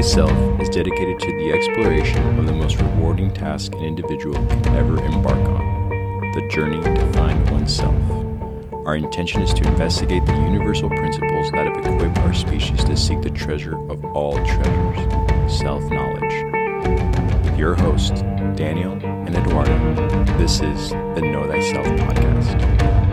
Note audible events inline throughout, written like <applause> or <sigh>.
Thyself is dedicated to the exploration of the most rewarding task an individual can ever embark on the journey to find oneself. Our intention is to investigate the universal principles that have equipped our species to seek the treasure of all treasures self knowledge. With your hosts, Daniel and Eduardo, this is the Know Thyself podcast.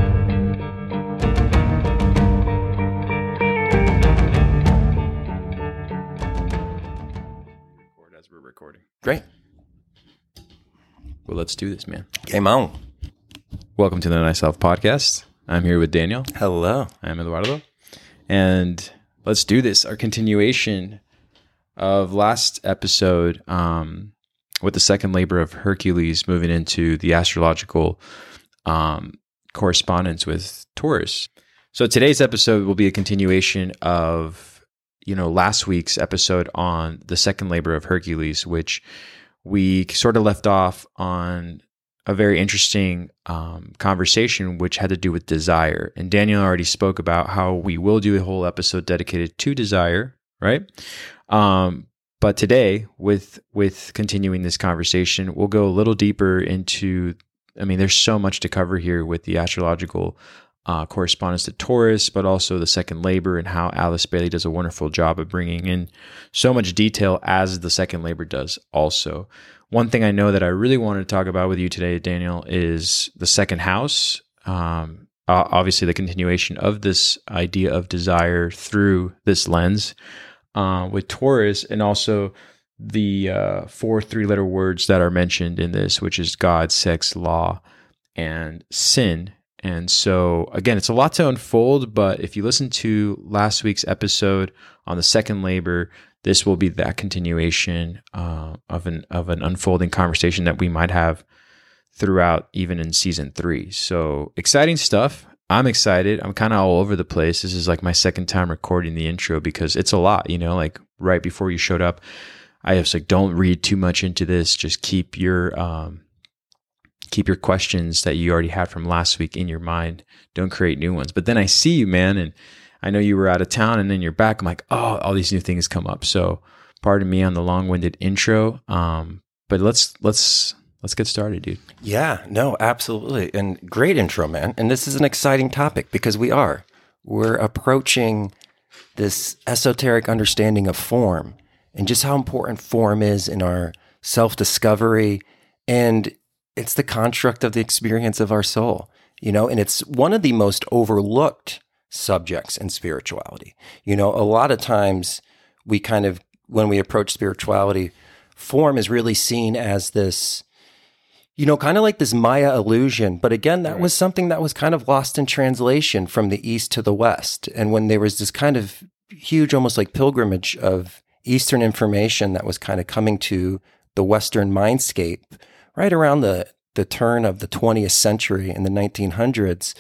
Well, let's do this, man. Game on. Welcome to the Know Thyself podcast. I'm here with Daniel. Hello. I'm Eduardo. And let's do this. Our continuation of last episode um, with the second labor of Hercules moving into the astrological um, correspondence with Taurus. So today's episode will be a continuation of you know last week's episode on the second labor of Hercules, which we sort of left off on a very interesting um, conversation, which had to do with desire. And Daniel already spoke about how we will do a whole episode dedicated to desire, right? Um, but today, with with continuing this conversation, we'll go a little deeper into. I mean, there's so much to cover here with the astrological uh, correspondence to Taurus, but also the second labor and how Alice Bailey does a wonderful job of bringing in so much detail as the second labor does also. One thing I know that I really wanted to talk about with you today, Daniel, is the second house. Um, obviously, the continuation of this idea of desire through this lens uh, with Taurus, and also the uh, four three letter words that are mentioned in this, which is God, sex, law, and sin. And so, again, it's a lot to unfold, but if you listen to last week's episode on the second labor, this will be that continuation uh, of an of an unfolding conversation that we might have throughout, even in season three. So exciting stuff. I'm excited. I'm kind of all over the place. This is like my second time recording the intro because it's a lot. You know, like right before you showed up, I was like, "Don't read too much into this. Just keep your um, keep your questions that you already had from last week in your mind. Don't create new ones. But then I see you, man, and I know you were out of town and then you're back. I'm like, oh, all these new things come up. So pardon me on the long-winded intro. Um, but let's let's let's get started, dude. Yeah, no, absolutely. And great intro, man. And this is an exciting topic because we are. We're approaching this esoteric understanding of form and just how important form is in our self-discovery and it's the construct of the experience of our soul, you know, and it's one of the most overlooked subjects in spirituality. You know, a lot of times we kind of, when we approach spirituality, form is really seen as this, you know, kind of like this Maya illusion. But again, that right. was something that was kind of lost in translation from the East to the West. And when there was this kind of huge, almost like pilgrimage of Eastern information that was kind of coming to the Western mindscape, right around the, the turn of the 20th century in the 1900s,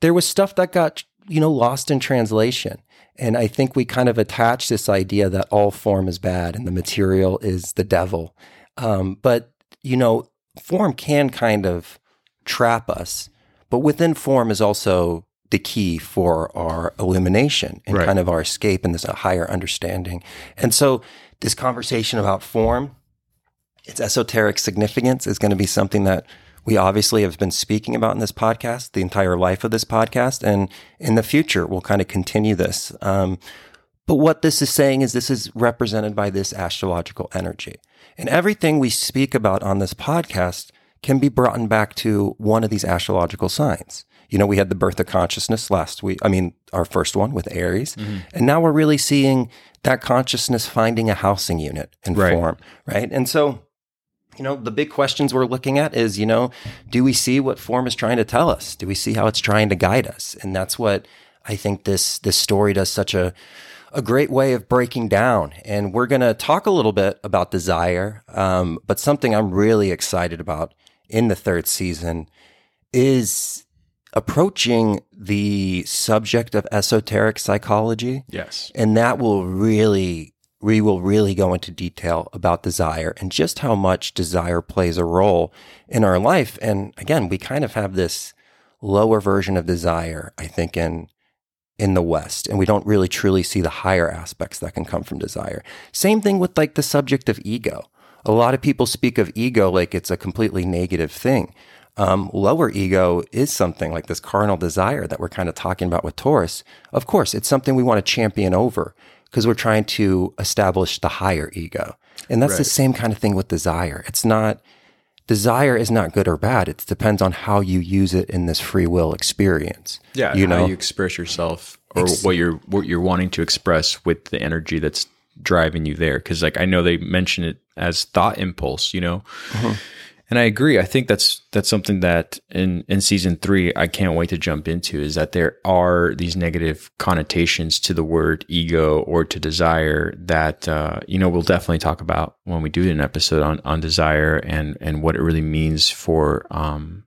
there was stuff that got, you know, lost in translation. And I think we kind of attach this idea that all form is bad and the material is the devil. Um, but, you know, form can kind of trap us, but within form is also the key for our illumination and right. kind of our escape and this higher understanding. And so this conversation about form its esoteric significance is going to be something that we obviously have been speaking about in this podcast, the entire life of this podcast. And in the future, we'll kind of continue this. Um, but what this is saying is this is represented by this astrological energy. And everything we speak about on this podcast can be brought back to one of these astrological signs. You know, we had the birth of consciousness last week. I mean, our first one with Aries. Mm-hmm. And now we're really seeing that consciousness finding a housing unit in right. form, right? And so you know, the big questions we're looking at is, you know, do we see what form is trying to tell us? Do we see how it's trying to guide us? And that's what I think this this story does such a a great way of breaking down. And we're going to talk a little bit about desire, um, but something I'm really excited about in the third season is approaching the subject of esoteric psychology. Yes. And that will really we will really go into detail about desire and just how much desire plays a role in our life. And again, we kind of have this lower version of desire, I think, in in the West, and we don't really truly see the higher aspects that can come from desire. Same thing with like the subject of ego. A lot of people speak of ego like it's a completely negative thing. Um, lower ego is something like this carnal desire that we're kind of talking about with Taurus. Of course, it's something we want to champion over because we're trying to establish the higher ego. And that's right. the same kind of thing with desire. It's not, desire is not good or bad. It depends on how you use it in this free will experience. Yeah, you know, you express yourself or Ex- what you're what you're wanting to express with the energy that's driving you there. Because like I know they mention it as thought impulse. You know. Uh-huh. And I agree. I think that's that's something that in in season three I can't wait to jump into is that there are these negative connotations to the word ego or to desire that uh, you know we'll definitely talk about when we do an episode on on desire and and what it really means for um,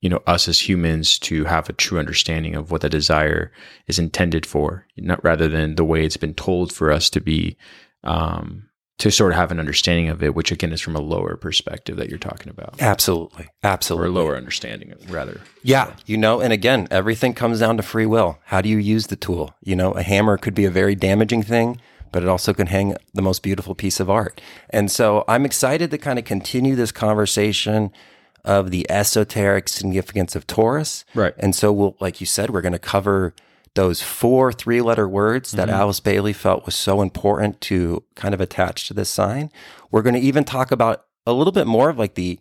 you know us as humans to have a true understanding of what the desire is intended for, not rather than the way it's been told for us to be um, to sort of have an understanding of it, which again is from a lower perspective that you're talking about. Absolutely. Absolutely. Or a lower understanding, rather. Yeah. So. You know, and again, everything comes down to free will. How do you use the tool? You know, a hammer could be a very damaging thing, but it also can hang the most beautiful piece of art. And so I'm excited to kind of continue this conversation of the esoteric significance of Taurus. Right. And so we'll, like you said, we're going to cover those four three letter words that mm-hmm. Alice Bailey felt was so important to kind of attach to this sign. We're going to even talk about a little bit more of like the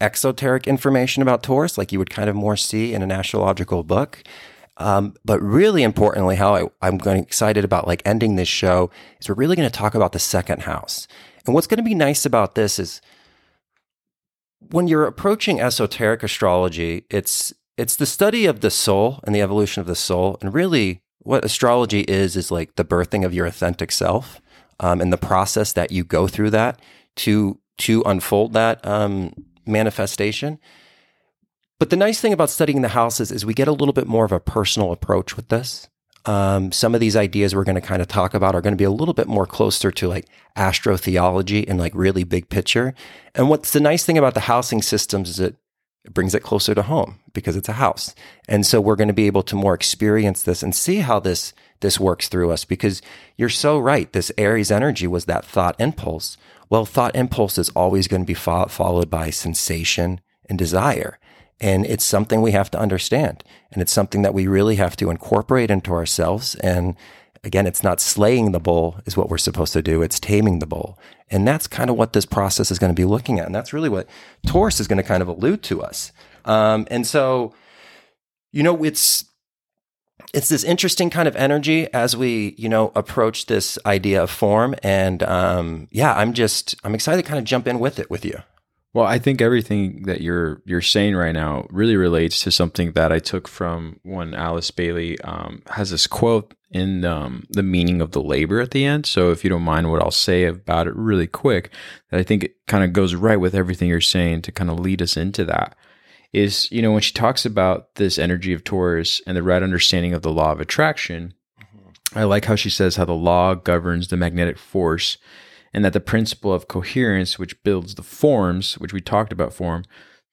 exoteric information about Taurus, like you would kind of more see in an astrological book. Um, but really importantly, how I, I'm going excited about like ending this show is we're really going to talk about the second house. And what's going to be nice about this is when you're approaching esoteric astrology, it's it's the study of the soul and the evolution of the soul. And really, what astrology is, is like the birthing of your authentic self um, and the process that you go through that to, to unfold that um, manifestation. But the nice thing about studying the houses is we get a little bit more of a personal approach with this. Um, some of these ideas we're going to kind of talk about are going to be a little bit more closer to like astrotheology and like really big picture. And what's the nice thing about the housing systems is that it brings it closer to home because it's a house. And so we're going to be able to more experience this and see how this this works through us because you're so right. This Aries energy was that thought impulse. Well, thought impulse is always going to be fo- followed by sensation and desire. And it's something we have to understand. And it's something that we really have to incorporate into ourselves and again, it's not slaying the bull is what we're supposed to do. It's taming the bull. And that's kind of what this process is going to be looking at. And that's really what Taurus is going to kind of allude to us. Um, and so, you know, it's, it's this interesting kind of energy as we, you know, approach this idea of form. And um, yeah, I'm just, I'm excited to kind of jump in with it with you. Well, I think everything that you're you're saying right now really relates to something that I took from when Alice Bailey um, has this quote in um, the meaning of the labor at the end. So, if you don't mind what I'll say about it really quick, that I think it kind of goes right with everything you're saying to kind of lead us into that. Is you know when she talks about this energy of Taurus and the right understanding of the law of attraction, mm-hmm. I like how she says how the law governs the magnetic force and that the principle of coherence, which builds the forms, which we talked about form,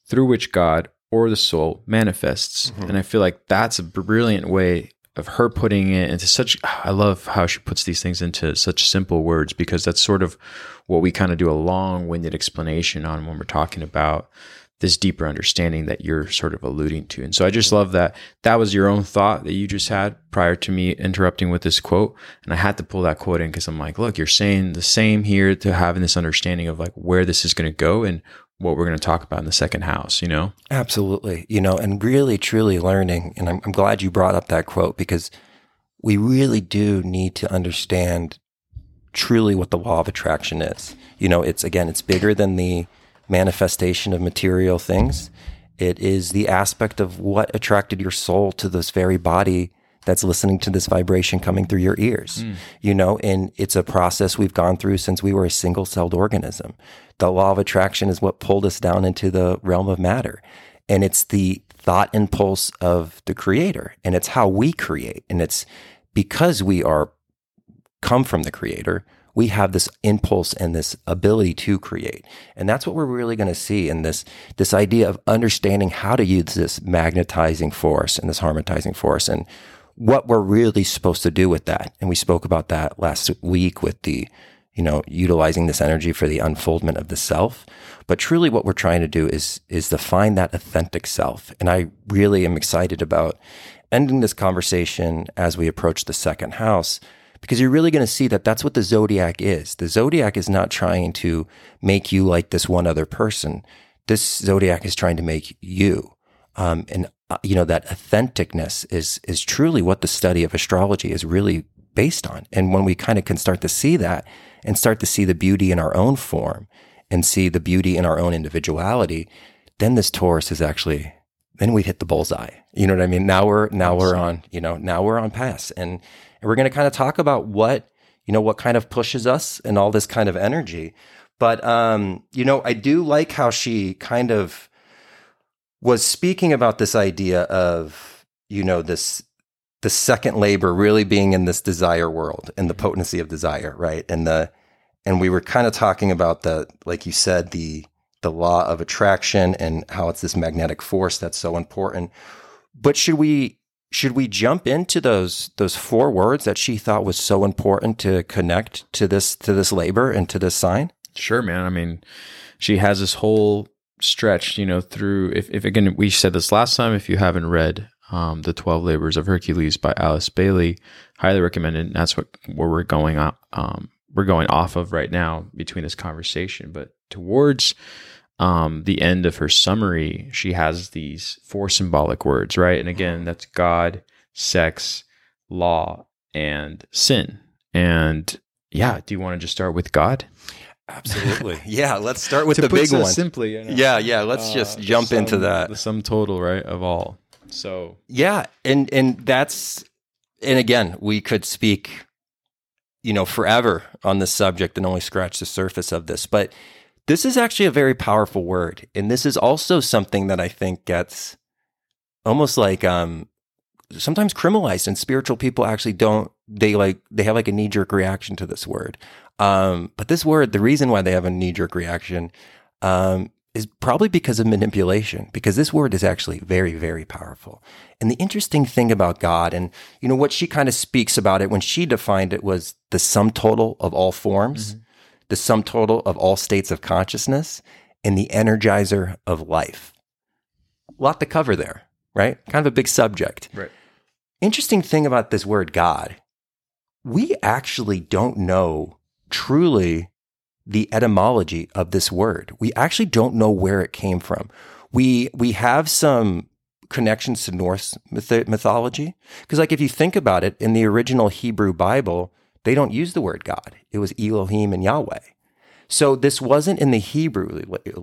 through which God or the soul manifests. Mm-hmm. And I feel like that's a brilliant way of her putting it into such I love how she puts these things into such simple words because that's sort of what we kind of do a long-winded explanation on when we're talking about this deeper understanding that you're sort of alluding to. And so I just love that that was your own thought that you just had prior to me interrupting with this quote. And I had to pull that quote in because I'm like, look, you're saying the same here to having this understanding of like where this is going to go and what we're going to talk about in the second house, you know? Absolutely. You know, and really truly learning. And I'm, I'm glad you brought up that quote because we really do need to understand truly what the law of attraction is. You know, it's again, it's bigger than the manifestation of material things. It is the aspect of what attracted your soul to this very body that's listening to this vibration coming through your ears. Mm. You know, and it's a process we've gone through since we were a single celled organism. The law of attraction is what pulled us down into the realm of matter. And it's the thought impulse of the creator. And it's how we create. And it's because we are come from the creator, we have this impulse and this ability to create. And that's what we're really going to see in this, this idea of understanding how to use this magnetizing force and this harmonizing force. And what we're really supposed to do with that. And we spoke about that last week with the, you know, utilizing this energy for the unfoldment of the self. But truly what we're trying to do is, is to find that authentic self. And I really am excited about ending this conversation as we approach the second house because you're really going to see that that's what the zodiac is. The zodiac is not trying to make you like this one other person. This zodiac is trying to make you. Um, and uh, you know that authenticness is is truly what the study of astrology is really based on. And when we kind of can start to see that and start to see the beauty in our own form and see the beauty in our own individuality, then this Taurus is actually then we hit the bullseye. You know what I mean? Now we're now we're on, you know, now we're on pass. And, and we're going to kind of talk about what, you know, what kind of pushes us and all this kind of energy. But um, you know, I do like how she kind of was speaking about this idea of, you know, this the second labor really being in this desire world and the potency of desire, right? And the and we were kind of talking about the like you said the the law of attraction and how it's this magnetic force that's so important. But should we should we jump into those those four words that she thought was so important to connect to this to this labor and to this sign? Sure, man. I mean, she has this whole stretch, you know, through if, if again we said this last time, if you haven't read um, the Twelve Labors of Hercules by Alice Bailey, highly recommended. And that's what where we're going up. Um, we're going off of right now between this conversation, but towards um, the end of her summary, she has these four symbolic words, right? And again, that's God, sex, law, and sin. And yeah, do you want to just start with God? Absolutely. <laughs> Yeah, let's start with the big one. Simply, you know, yeah, yeah. Let's uh, just jump sum, into that. The sum total, right, of all. So yeah, and and that's and again, we could speak, you know, forever on this subject and only scratch the surface of this, but this is actually a very powerful word. And this is also something that I think gets almost like um, sometimes criminalized and spiritual people actually don't they like they have like a knee jerk reaction to this word. Um, but this word, the reason why they have a knee jerk reaction um, is probably because of manipulation, because this word is actually very, very powerful. And the interesting thing about God, and you know what she kind of speaks about it when she defined it was the sum total of all forms. Mm-hmm the sum total of all states of consciousness, and the energizer of life. A lot to cover there, right? Kind of a big subject. Right. Interesting thing about this word God, we actually don't know truly the etymology of this word. We actually don't know where it came from. We we have some connections to Norse myth- mythology because like if you think about it in the original Hebrew Bible, they don't use the word God. It was Elohim and Yahweh. So this wasn't in the Hebrew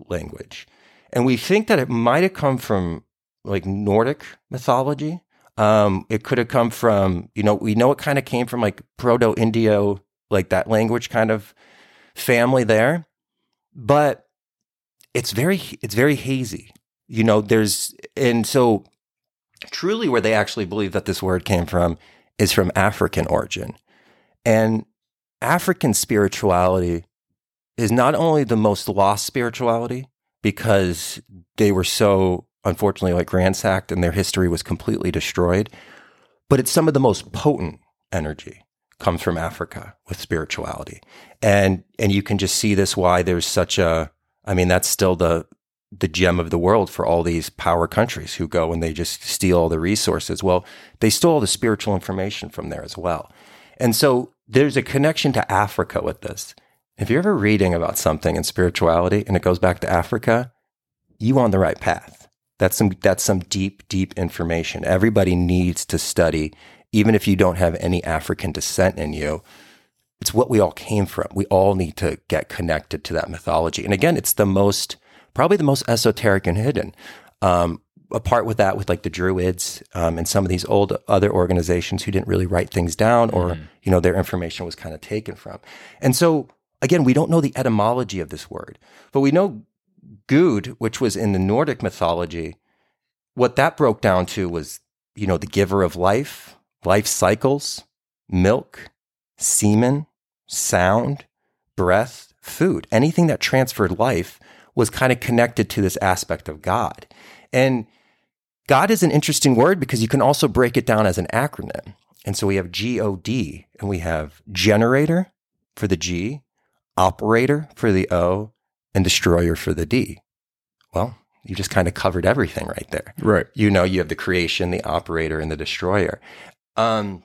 language. And we think that it might have come from like Nordic mythology. Um, it could have come from, you know, we know it kind of came from like Proto Indo, like that language kind of family there. But it's very, it's very hazy. You know, there's, and so truly where they actually believe that this word came from is from African origin. And African spirituality is not only the most lost spirituality because they were so unfortunately like ransacked and their history was completely destroyed, but it's some of the most potent energy comes from Africa with spirituality. And and you can just see this why there's such a I mean that's still the the gem of the world for all these power countries who go and they just steal all the resources. Well, they stole the spiritual information from there as well. And so there's a connection to Africa with this. If you're ever reading about something in spirituality and it goes back to Africa, you on the right path. That's some that's some deep, deep information. Everybody needs to study, even if you don't have any African descent in you. It's what we all came from. We all need to get connected to that mythology. And again, it's the most probably the most esoteric and hidden. Um, apart with that with like the druids um, and some of these old other organizations who didn't really write things down or mm. you know their information was kind of taken from. And so again we don't know the etymology of this word but we know Gud which was in the nordic mythology what that broke down to was you know the giver of life life cycles milk semen sound breath food. Anything that transferred life was kind of connected to this aspect of god. And God is an interesting word because you can also break it down as an acronym. And so we have G O D and we have generator for the G, operator for the O, and destroyer for the D. Well, you just kind of covered everything right there. Right. You know, you have the creation, the operator, and the destroyer. Um,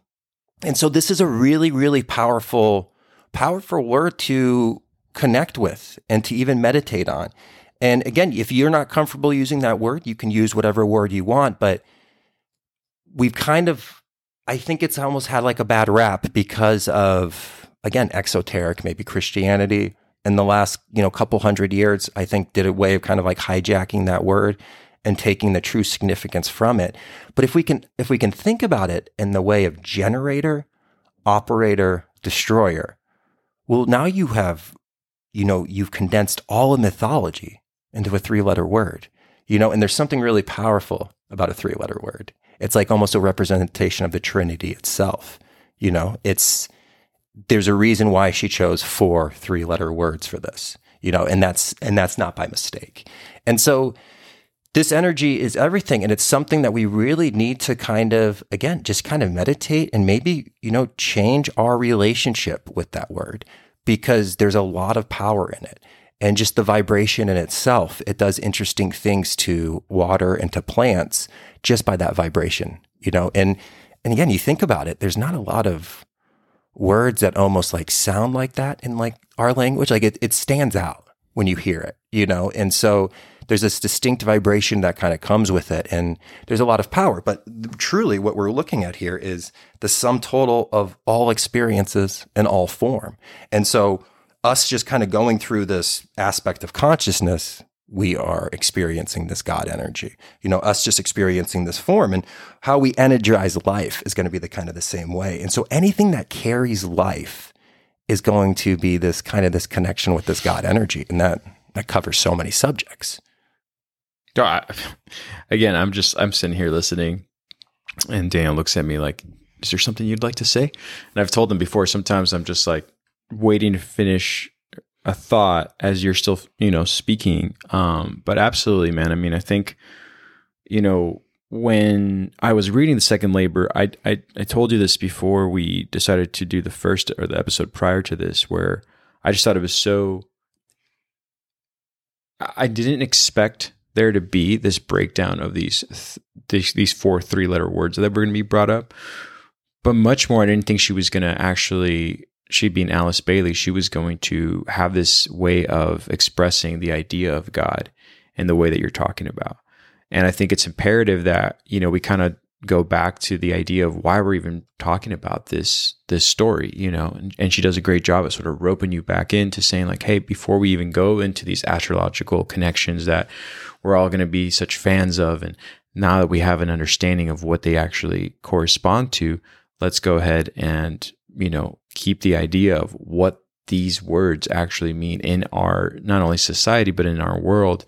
and so this is a really, really powerful, powerful word to connect with and to even meditate on. And again, if you're not comfortable using that word, you can use whatever word you want, but we've kind of, I think it's almost had like a bad rap because of, again, exoteric, maybe Christianity in the last, you know, couple hundred years, I think did a way of kind of like hijacking that word and taking the true significance from it. But if we can, if we can think about it in the way of generator, operator, destroyer, well, now you have, you know, you've condensed all of mythology into a three letter word, you know, and there's something really powerful about a three letter word. It's like almost a representation of the Trinity itself. You know, it's, there's a reason why she chose four three letter words for this, you know, and that's, and that's not by mistake. And so this energy is everything. And it's something that we really need to kind of, again, just kind of meditate and maybe, you know, change our relationship with that word because there's a lot of power in it and just the vibration in itself, it does interesting things to water and to plants just by that vibration, you know. And and again, you think about it, there's not a lot of words that almost like sound like that in like our language. Like it, it stands out when you hear it, you know. And so there's this distinct vibration that kind of comes with it, and there's a lot of power. But truly, what we're looking at here is the sum total of all experiences in all form. And so us just kind of going through this aspect of consciousness, we are experiencing this God energy. You know, us just experiencing this form and how we energize life is going to be the kind of the same way. And so anything that carries life is going to be this kind of this connection with this God energy. And that, that covers so many subjects. Again, I'm just, I'm sitting here listening and Dan looks at me like, is there something you'd like to say? And I've told them before, sometimes I'm just like, waiting to finish a thought as you're still, you know, speaking. Um, but absolutely, man. I mean, I think, you know, when I was reading the second labor, I, I, I told you this before we decided to do the first or the episode prior to this, where I just thought it was so. I didn't expect there to be this breakdown of these these, these four three letter words that were going to be brought up, but much more. I didn't think she was going to actually she being Alice Bailey, she was going to have this way of expressing the idea of God in the way that you're talking about. And I think it's imperative that, you know, we kind of go back to the idea of why we're even talking about this this story, you know. And, and she does a great job at sort of roping you back into saying like, hey, before we even go into these astrological connections that we're all going to be such fans of and now that we have an understanding of what they actually correspond to, let's go ahead and you know, keep the idea of what these words actually mean in our not only society but in our world.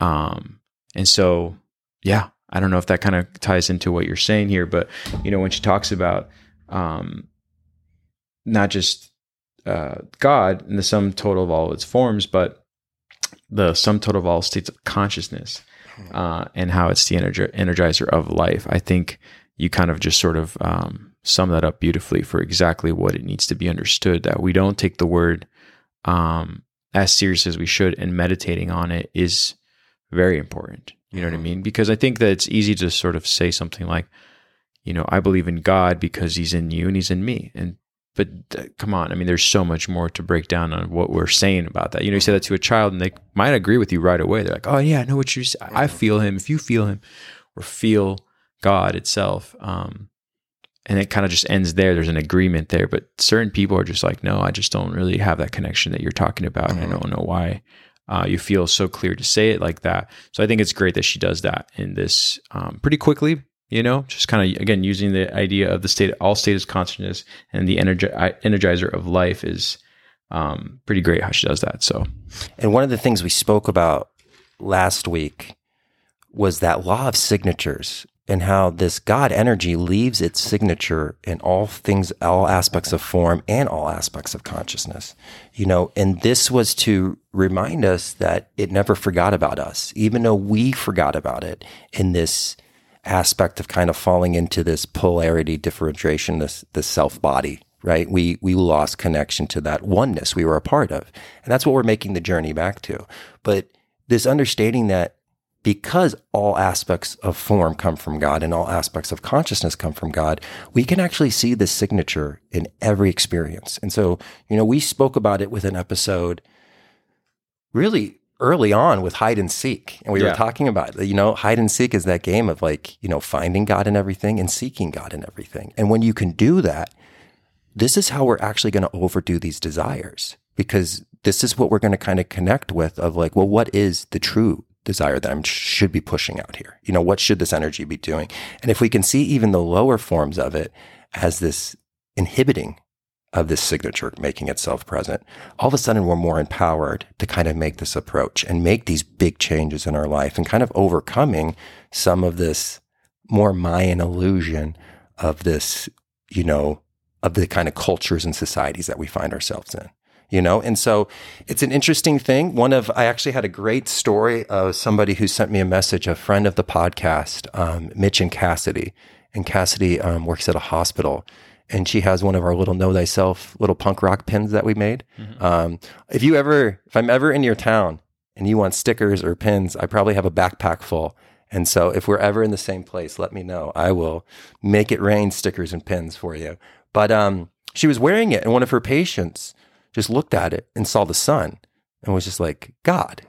Um, and so, yeah, I don't know if that kind of ties into what you're saying here, but you know, when she talks about um, not just uh, God and the sum total of all its forms, but the sum total of all states of consciousness hmm. uh, and how it's the energy energizer of life. I think you kind of just sort of um, sum that up beautifully for exactly what it needs to be understood that we don't take the word um, as serious as we should and meditating on it is very important. You know what i mm-hmm. mean? Because i think that it's easy to sort of say something like you know i believe in god because he's in you and he's in me. And but uh, come on. I mean there's so much more to break down on what we're saying about that. You know you say that to a child and they might agree with you right away. They're like oh yeah i know what you're i feel him. If you feel him or feel god itself um, and it kind of just ends there. There's an agreement there, but certain people are just like, no, I just don't really have that connection that you're talking about. Mm-hmm. And I mm-hmm. don't know why uh, you feel so clear to say it like that. So I think it's great that she does that in this um, pretty quickly. You know, just kind of again using the idea of the state, all state is consciousness, and the energi- energizer of life is um, pretty great how she does that. So, and one of the things we spoke about last week was that law of signatures and how this God energy leaves its signature in all things, all aspects of form and all aspects of consciousness. You know, and this was to remind us that it never forgot about us, even though we forgot about it in this aspect of kind of falling into this polarity differentiation, this this self body, right? We we lost connection to that oneness we were a part of, and that's what we're making the journey back to. But this understanding that because all aspects of form come from God and all aspects of consciousness come from God, we can actually see this signature in every experience. And so, you know, we spoke about it with an episode really early on with hide and seek. And we Yeah. were talking about, you know, hide and seek is that game of like, you know, finding God in everything and seeking God in everything. And when you can do that, this is how we're actually going to overdo these desires because this is what we're going to kind of connect with of like, well, what is the true desire that I should be pushing out here? You know, what should this energy be doing? And if we can see even the lower forms of it as this inhibiting of this signature making itself present, all of a sudden we're more empowered to kind of make this approach and make these big changes in our life and kind of overcoming some of this more Mayan illusion of this, you know, of the kind of cultures and societies that we find ourselves in. You know, and so it's an interesting thing. One of I actually had a great story of somebody who sent me a message, a friend of the podcast, um, Mitch and Cassidy, and Cassidy um, works at a hospital, and she has one of our little know thyself little punk rock pins that we made. Um, if you ever, if I'm ever in your town and you want stickers or pins, I probably have a backpack full. And so if we're ever in the same place, let me know. I will make it rain stickers and pins for you. But um, she was wearing it, and one of her patients just looked at it and saw the sun and was just like, God.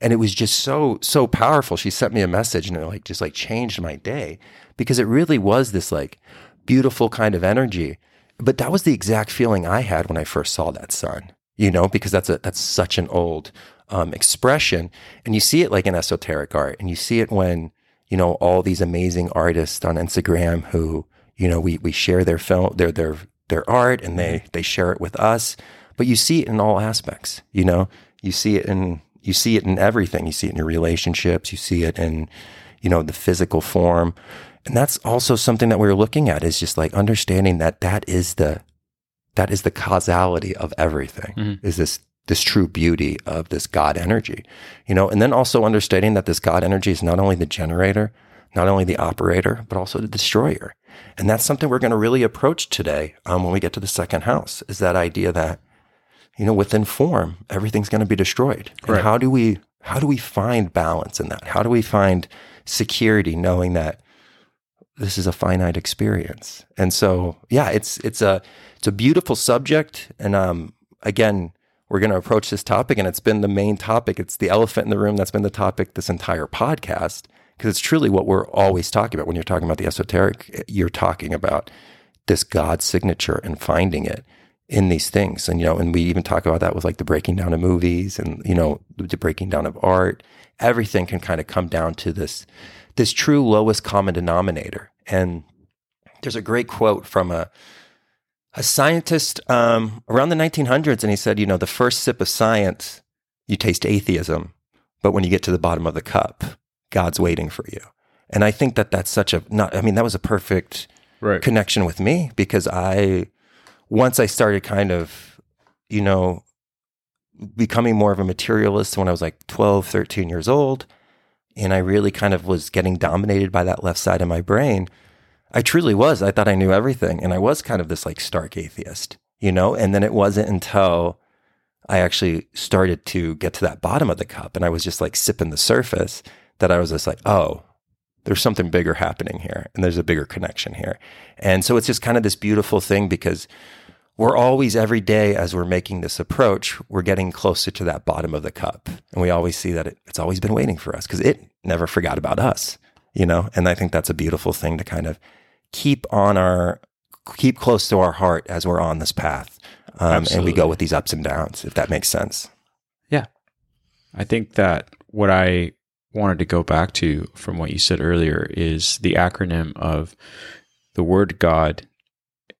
And it was just so, so powerful. She sent me a message and it like just like changed my day because it really was this like beautiful kind of energy. But that was the exact feeling I had when I first saw that sun, you know, because that's a that's such an old um, expression. And you see it like in esoteric art, and you see it when, you know, all these amazing artists on Instagram who, you know, we we share their film their their their art and they they share it with us. But you see it in all aspects, you know. You see it in you see it in everything. You see it in your relationships, you see it in, you know, the physical form. And that's also something that we we're looking at is just like understanding that that is the that is the causality of everything. Mhm. Is this this true beauty of this God energy, you know, and then also understanding that this God energy is not only the generator, not only the operator, but also the destroyer. And that's something we're going to really approach today um, when we get to the second house. Is that idea that you know within form everything's going to be destroyed, and how do we how do we find balance in that? How do we find security knowing that this is a finite experience. And so, yeah, it's it's a it's a beautiful subject. And um, again, we're going to approach this topic, and it's been the main topic. It's the elephant in the room that's been the topic this entire podcast because it's truly what we're always talking about when you're talking about the esoteric. You're talking about this God signature and finding it in these things. And you know, and we even talk about that with like the breaking down of movies and you know the breaking down of art. Everything can kind of come down to this this true lowest common denominator. And there's a great quote from a a scientist um, around the 1900s, and he said, you know, the first sip of science, you taste atheism, but when you get to the bottom of the cup, God's waiting for you. And I think that that's such a not. I mean, that was a perfect Right. connection with me because I once I started kind of, you know, becoming more of a materialist when I was like 12, 13 years old, and I really kind of was getting dominated by that left side of my brain. I truly was. I thought I knew everything, and I was kind of this like stark atheist, you know. And then it wasn't until I actually started to get to that bottom of the cup, and I was just like sipping the surface that I was just like, oh, there's something bigger happening here, and there's a bigger connection here. And so it's just kind of this beautiful thing because we're always every day as we're making this approach, we're getting closer to that bottom of the cup. And we always see that it, it's always been waiting for us because it never forgot about us, you know? And I think that's a beautiful thing to kind of keep on our, keep close to our heart as we're on this path. Um, and we go with these ups and downs, if that makes sense. Yeah. I think that what I wanted to go back to from what you said earlier is the acronym of the word God.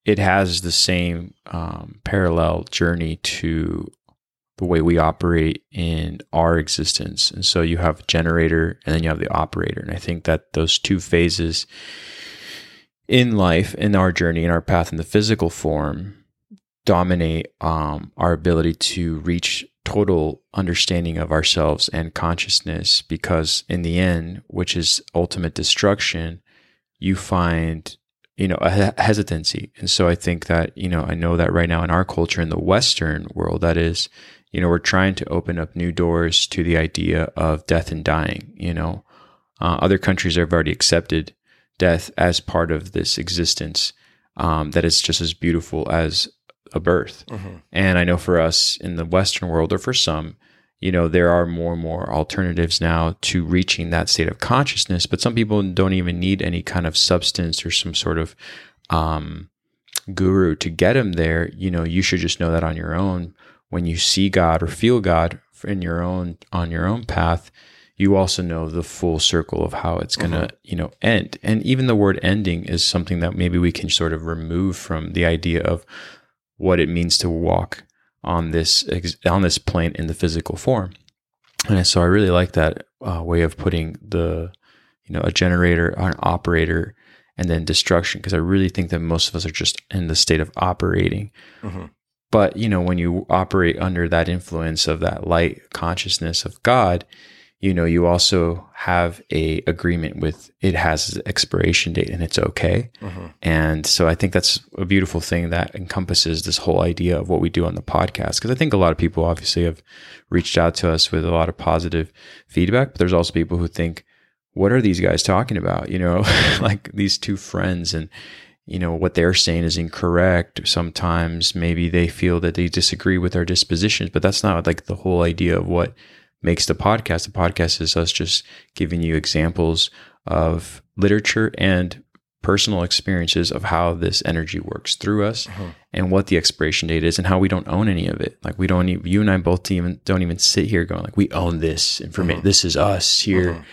It has the same um, parallel journey to the way we operate in our existence. And so you have generator and then you have the operator. And I think that those two phases in life, in our journey, in our path in the physical form, dominate um, our ability to reach total understanding of ourselves and consciousness because in the end which is ultimate destruction you find you know a hesitancy and so i think that you know i know that right now in our culture in the western world that is you know we're trying to open up new doors to the idea of death and dying you know uh, other countries have already accepted death as part of this existence um, that is just as beautiful as a birth. Mm-hmm. And I know for us in the Western world, or for some, you know, there are more and more alternatives now to reaching that state of consciousness. But some people don't even need any kind of substance or some sort of um, guru to get them there. You know, you should just know that on your own. When you see God or feel God in your own on your own path, you also know the full circle of how it's going to, mm-hmm. you know, end. And even the word ending is something that maybe we can sort of remove from the idea of what it means to walk on this on this plane in the physical form. And so I really like that uh, way of putting the, you know, a generator, an operator, and then destruction because I really think that most of us are just in the state of operating. Mm-hmm. But you know, when you operate under that influence of that light consciousness of God, you know, you also have a agreement with it has expiration date and it's okay. Mm-hmm. And so I think that's a beautiful thing that encompasses this whole idea of what we do on the podcast. Cause I think a lot of people obviously have reached out to us with a lot of positive feedback, but there's also people who think, what are these guys talking about? You know, <laughs> like these two friends and, you know, what they're saying is incorrect. Sometimes maybe they feel that they disagree with our dispositions, but that's not like the whole idea of what makes the podcast. The podcast is us just giving you examples of literature and personal experiences of how this energy works through us uh-huh. and what the expiration date is and how we don't own any of it. Like we don't even, you and I both even don't even sit here going like we own this information. Uh-huh. This is us here. Uh-huh.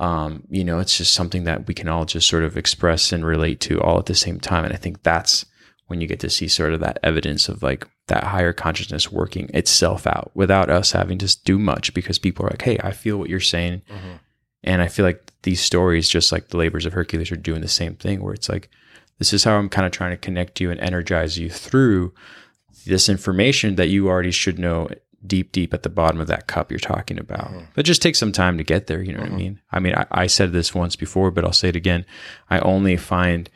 Um, you know, it's just something that we can all just sort of express and relate to all at the same time. And I think that's when you get to see sort of that evidence of like that higher consciousness working itself out without us having to do much because people are like, hey, I feel what you're saying. Mm-hmm. And I feel like these stories, just like the labors of Hercules, are doing the same thing where it's like, this is how I'm kind of trying to connect you and energize you through this information that you already should know deep, deep at the bottom of that cup you're talking about. Mm-hmm. But just take some time to get there. You know mm-hmm. what I mm-hmm. mean? I mean, I, I said this once before, but I'll say it again. I only find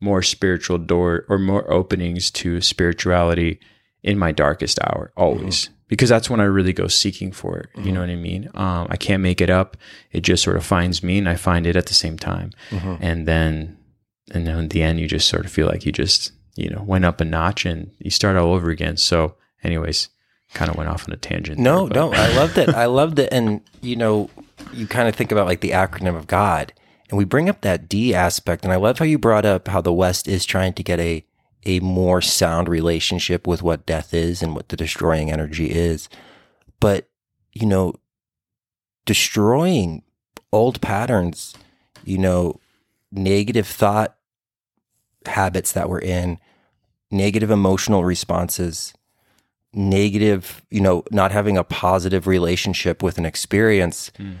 more spiritual door or more openings to spirituality in my darkest hour always. Mm-hmm. because that's when i really go seeking for it mm-hmm. you know what i mean? Um, i can't make it up. It just sort of finds me and i find it at the same time. Mm-hmm. and then and then in the end you just sort of feel like you just you know went up a notch and you start all over again. So anyways kind of went off on a tangent no there, no i loved it. I loved it. And you know you kind of think about like the acronym of god and we bring up that D aspect. And I love how you brought up how the West is trying to get a, a more sound relationship with what death is and what the destroying energy is. But, you know, destroying old patterns, you know, negative thought habits that we're in, negative emotional responses, negative, you know, not having a positive relationship with an experience. Mm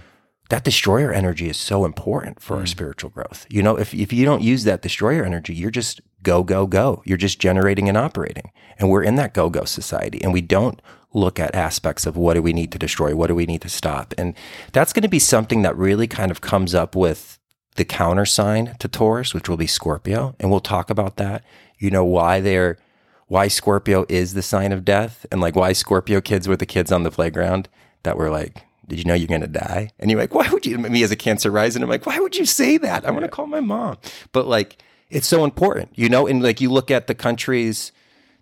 that destroyer energy is so important for mm. our spiritual growth. You know, if, if you don't use that destroyer energy, you're just go, go, go. You're just generating and operating. And we're in that go, go society and we don't look at aspects of what do we need to destroy? What do we need to stop? And that's going to be something that really kind of comes up with the counter sign to Taurus, which will be Scorpio. And we'll talk about that. You know, why they're, why Scorpio is the sign of death and like why Scorpio kids were the kids on the playground that were like, did you know you're going to die? And you're like, why would you, me as a cancer rising, I'm like, why would you say that? I want to call my mom. But like, it's so important, you know, and like you look at the countries,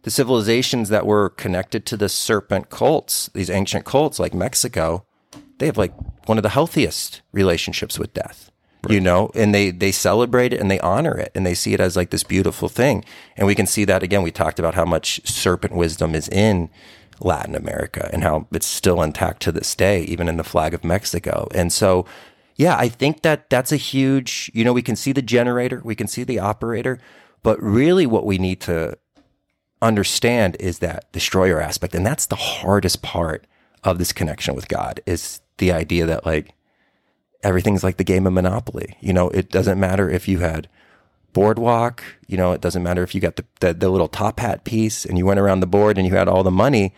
the civilizations that were connected to the serpent cults, these ancient cults like Mexico, they have like one of the healthiest relationships with death. Right. You know, and they they celebrate it and they honor it and they see it as like this beautiful thing. And we can see that again. We talked about how much serpent wisdom is in Latin America and how it's still intact to this day, even in the flag of Mexico. And so, yeah, I think that that's a huge, you know, we can see the generator, we can see the operator, but really what we need to understand is that destroyer aspect. And that's the hardest part of this connection with God is the idea that like everything's like the game of Monopoly. You know, it doesn't matter if you had boardwalk, you know, it doesn't matter if you got the, the, the little top hat piece and you went around the board and you had all the money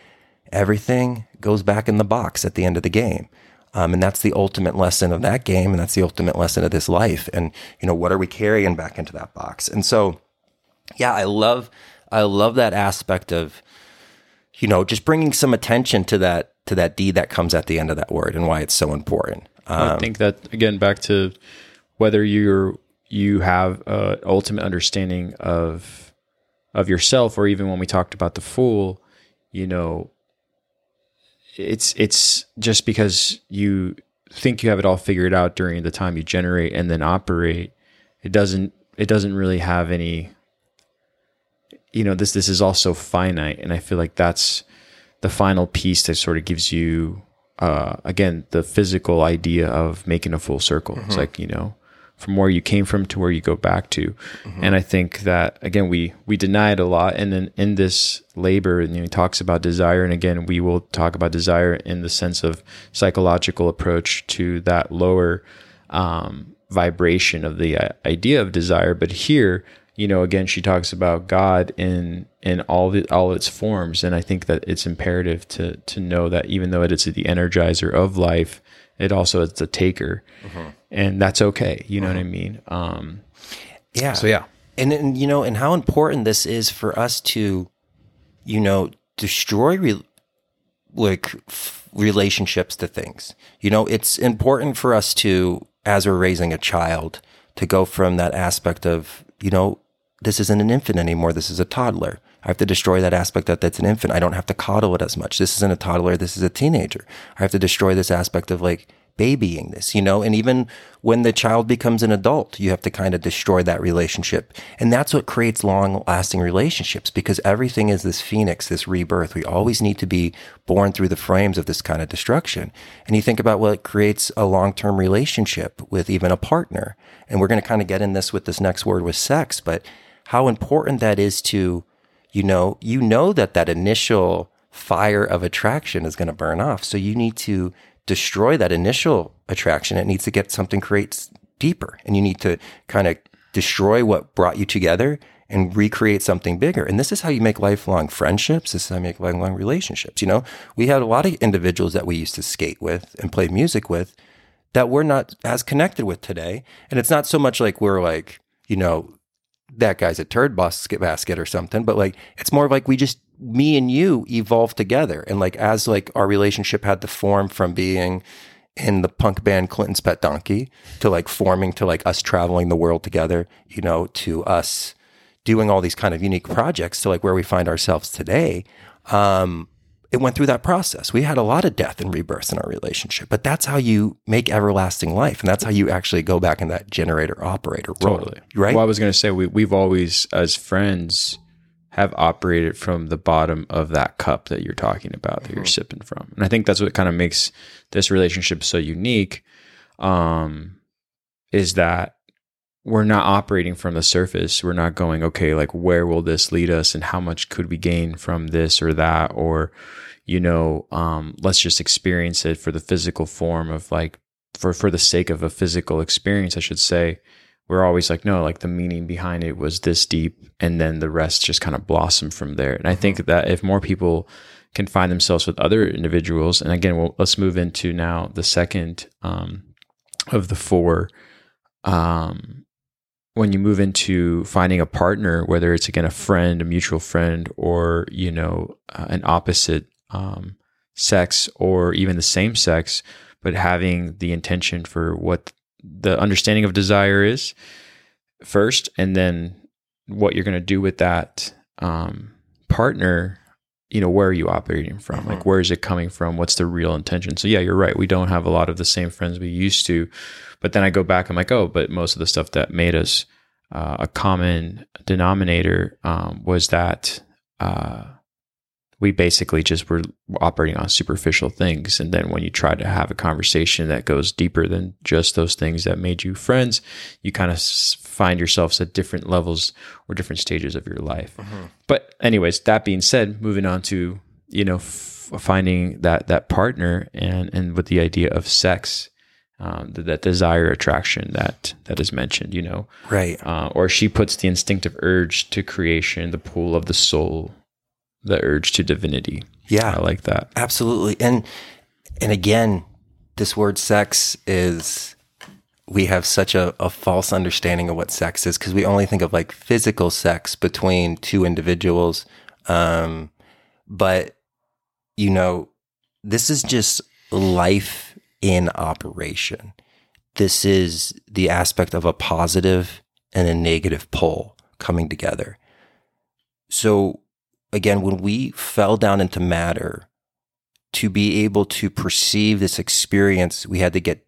everything goes back in the box at the end of the game. Um, and that's the ultimate lesson of that game. And that's the ultimate lesson of this life. And, you know, what are we carrying back into that box? And so, yeah, I love, I love that aspect of, you know, just bringing some attention to that, to that deed that comes at the end of that word and why it's so important. I think that again, back to whether you're, you have a ultimate understanding of, of yourself, or even when we talked about the fool, you know, it's it's just because you think you have it all figured out during the time you generate and then operate it doesn't it doesn't really have any you know this this is also finite and i feel like that's the final piece that sort of gives you uh again the physical idea of making a full circle. It's like you know from where you came from to where you go back to. And i think that again we we deny it a lot. And then in this labor and you know, he talks about desire and again we will talk about desire in the sense of psychological approach to that lower um, vibration of the uh, idea of desire. But here you know again she talks about god in in all the all its forms. And i think that it's imperative to to know that even though it is the energizer of life it also it's a taker and that's okay you know what i mean um Yeah. so yeah and, and you know, and how important this is for us to, you know, destroy re- like f- relationships to things. You know, it's important for us to, as we're raising a child, to go from that aspect of, you know, this isn't an infant anymore. This is a toddler. I have to destroy that aspect that that's an infant. I don't have to coddle it as much. This isn't a toddler. This is a teenager. I have to destroy this aspect of like babying this, you know, and even when the child becomes an adult, you have to kind of destroy that relationship. And that's what creates long lasting relationships because everything is this phoenix, this rebirth. We always need to be born through the frames of this kind of destruction. And you think about what creates a long term relationship with even a partner. And we're going to kind of get in this with this next word with sex, but how important that is to, you know, you know that that initial fire of attraction is going to burn off. So you need to destroy that initial attraction. It needs to get something creates deeper and you need to kind of destroy what brought you together and recreate something bigger. And this is how you make lifelong friendships. This is how you make lifelong relationships. You know, we had a lot of individuals that we used to skate with and play music with that we're not as connected with today. And it's not so much like we're like, you know, that guy's a turd basket basket or something, but like it's more like we just me and you evolved together. And like as like our relationship had to form from being in the punk band Clinton's Pet Donkey to like forming to like us traveling the world together, you know, to us doing all these kind of unique projects to like where we find ourselves today. Um, it went through that process. We had a lot of death and rebirth in our relationship, but that's how you make everlasting life. And that's how you actually go back in that generator operator role. Totally. Right? Well, I was going to say we we've always, as friends, have operated from the bottom of that cup that you're talking about that you're sipping from, and I think that's what kind of makes this relationship so unique. Um, is that we're not operating from the surface. We're not going, okay, like where will this lead us, and how much could we gain from this or that, or you know, um, let's just experience it for the physical form of like for for the sake of a physical experience, I should say we're always like, no, like the meaning behind it was this deep, and then the rest just kind of blossom from there. And I think that if more people can find themselves with other individuals, and again, well, let's move into now the second um, of the four. Um, when you move into finding a partner, whether it's again a friend, a mutual friend, or you know uh, an opposite um, sex, or even the same sex, but having the intention for what the understanding of desire is first, and then what you're going to do with that um, partner. You know, where are you operating from? Like, where is it coming from? What's the real intention? So, yeah, you're right. We don't have a lot of the same friends we used to. But then I go back, I'm like, oh, but most of the stuff that made us uh, a common denominator um, was that uh, we basically just were operating on superficial things. And then when you try to have a conversation that goes deeper than just those things that made you friends, you kind of find yourselves at different levels or different stages of your life. But, anyways, that being said, moving on to you know f- finding that that partner and and with the idea of sex. Um, that, that desire attraction that that is mentioned, you know, right. uh, or she puts the instinctive urge to creation, the pull of the soul, the urge to divinity. Yeah. I like that. Absolutely. And and again, this word sex is we have such a, a false understanding of what sex is because we only think of like physical sex between two individuals. Um, but you know, this is just life in operation. This is the aspect of a positive and a negative pole coming together. So again, when we fell down into matter, to be able to perceive this experience, we had to get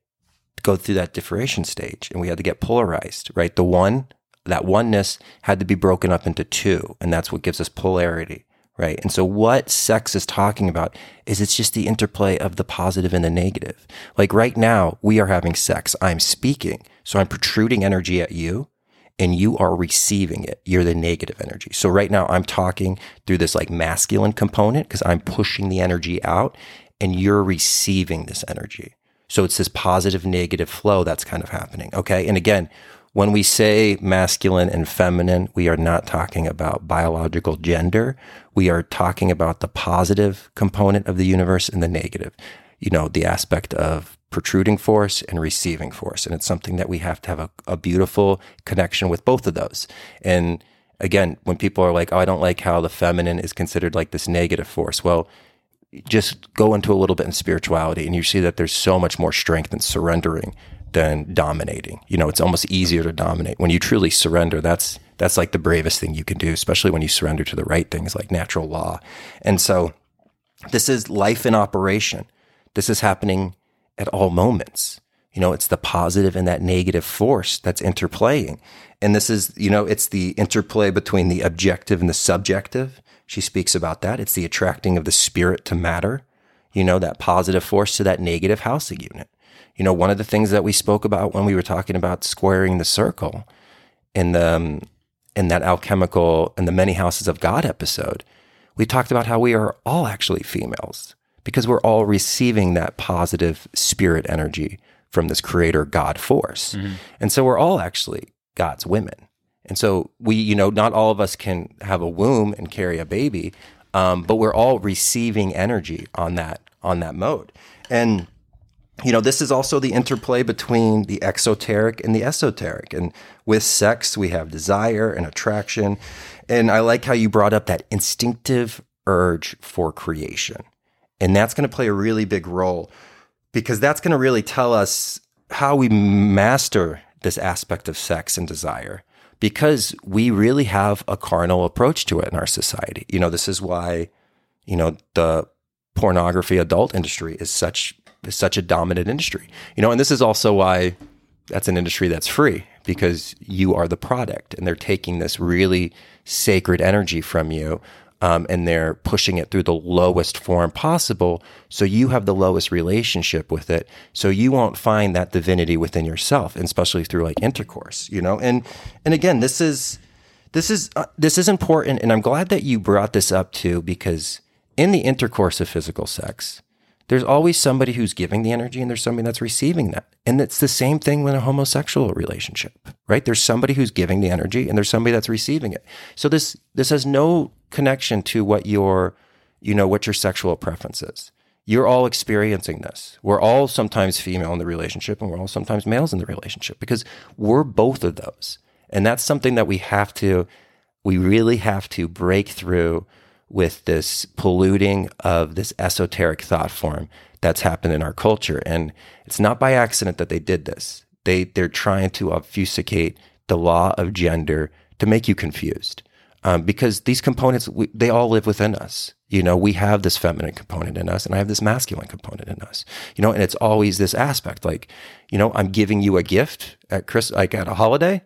go through that differentiation stage and we had to get polarized, right? The one, that oneness had to be broken up into two, and that's what gives us polarity, right? And so what sex is talking about is it's just the interplay of the positive and the negative. Like right now, we are having sex. I'm speaking. So I'm protruding energy at you and you are receiving it. You're the negative energy. So right now I'm talking through this like masculine component because I'm pushing the energy out and you're receiving this energy. So it's this positive negative flow that's kind of happening. Okay. And again, when we say masculine and feminine, we are not talking about biological gender. We are talking about the positive component of the universe and the negative, you know, the aspect of protruding force and receiving force. And it's something that we have to have a, a beautiful connection with both of those. And again, when people are like, oh, I don't like how the feminine is considered like this negative force. Well, just go into a little bit in spirituality and you see that there's so much more strength in surrendering than dominating. You know, it's almost easier to dominate. When you truly surrender, that's that's like the bravest thing you can do, especially when you surrender to the right things like natural law. And so this is life in operation. This is happening at all moments. You know, it's the positive and that negative force that's interplaying. And this is, you know, it's the interplay between the objective and the subjective. She speaks about that. It's the attracting of the spirit to matter, you know, that positive force to that negative housing unit. You know, one of the things that we spoke about when we were talking about squaring the circle in the, um, in that alchemical and the many houses of God episode, we talked about how we are all actually females because we're all receiving that positive spirit energy from this creator God force. Mm-hmm. And so we're all actually God's women. And so we, you know, not all of us can have a womb and carry a baby, um, but we're all receiving energy on that on that mode. And you know, this is also the interplay between the exoteric and the esoteric. And with sex, we have desire and attraction. And I like how you brought up that instinctive urge for creation. And that's going to play a really big role because that's going to really tell us how we master this aspect of sex and desire because we really have a carnal approach to it in our society. You know, this is why, you know, the pornography adult industry is such is such a dominant industry. You know, and this is also why that's an industry that's free because you are the product and they're taking this really sacred energy from you um, and they're pushing it through the lowest form possible. So you have the lowest relationship with it. So you won't find that divinity within yourself, especially through like intercourse, you know. And and again, this is this is uh, this is important, and I'm glad that you brought this up too, because in the intercourse of physical sex, there's always somebody who's giving the energy and there's somebody that's receiving that. And it's the same thing with a homosexual relationship, right? There's somebody who's giving the energy and there's somebody that's receiving it. So this this has no connection to what your you know what your sexual preference is. You're all experiencing this. We're all sometimes female in the relationship and we're all sometimes males in the relationship because we're both of those. And that's something that we have to we really have to break through with this polluting of this esoteric thought form that's happened in our culture. And it's not by accident that they did this. They, they're trying to obfuscate the law of gender to make you confused. Um, because these components, we, they all live within us. You know, we have this feminine component in us and I have this masculine component in us, you know, and it's always this aspect like, you know, I'm giving you a gift at Chris, like at a holiday.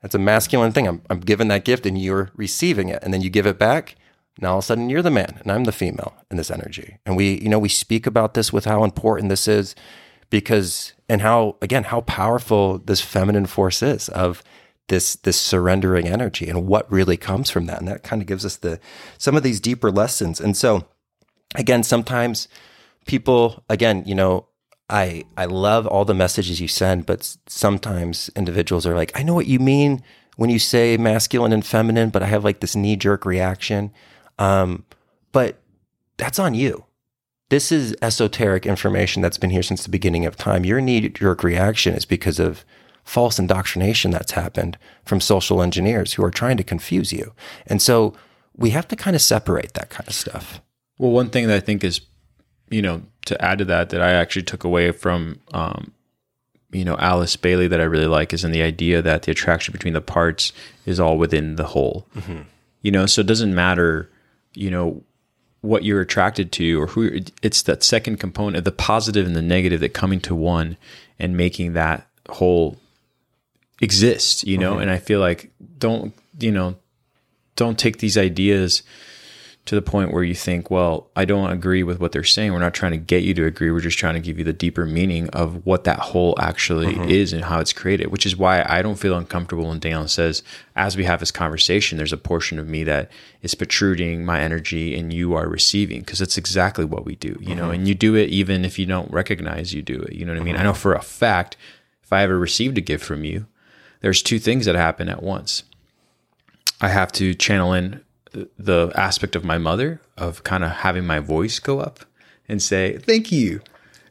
That's a masculine thing. I'm, I'm giving that gift and you're receiving it and then you give it back now all of a sudden you're the man and I'm the female in this energy. And we, you know, we speak about this with how important this is because and how again how powerful this feminine force is of this this surrendering energy and what really comes from that. And that kind of gives us the some of these deeper lessons. And so again, sometimes people again, you know, I I love all the messages you send, but sometimes individuals are like, I know what you mean when you say masculine and feminine, but I have like this knee jerk reaction. Um, but that's on you. This is esoteric information that's been here since the beginning of time. Your knee jerk reaction is because of false indoctrination that's happened from social engineers who are trying to confuse you. And so we have to kind of separate that kind of stuff. Well, one thing that I think is, you know, to add to that, that I actually took away from, um, you know, Alice Bailey that I really like is in the idea that the attraction between the parts is all within the whole. Mm-hmm. You know, so it doesn't matter, you know, what you're attracted to or who it's that second component of the positive and the negative that coming to one and making that whole exist you know mm-hmm. and i feel like don't you know don't take these ideas to the point where you think, well, I don't agree with what they're saying. We're not trying to get you to agree. We're just trying to give you the deeper meaning of what that whole actually mm-hmm. is and how it's created, which is why I don't feel uncomfortable when Dalen says, as we have this conversation, there's a portion of me that is protruding my energy and you are receiving because it's exactly what we do, you mm-hmm. know, and you do it even if you don't recognize you do it. You know what I mean? Mm-hmm. I know for a fact, if I ever received a gift from you, there's two things that happen at once. I have to channel in the aspect of my mother of kind of having my voice go up and say thank you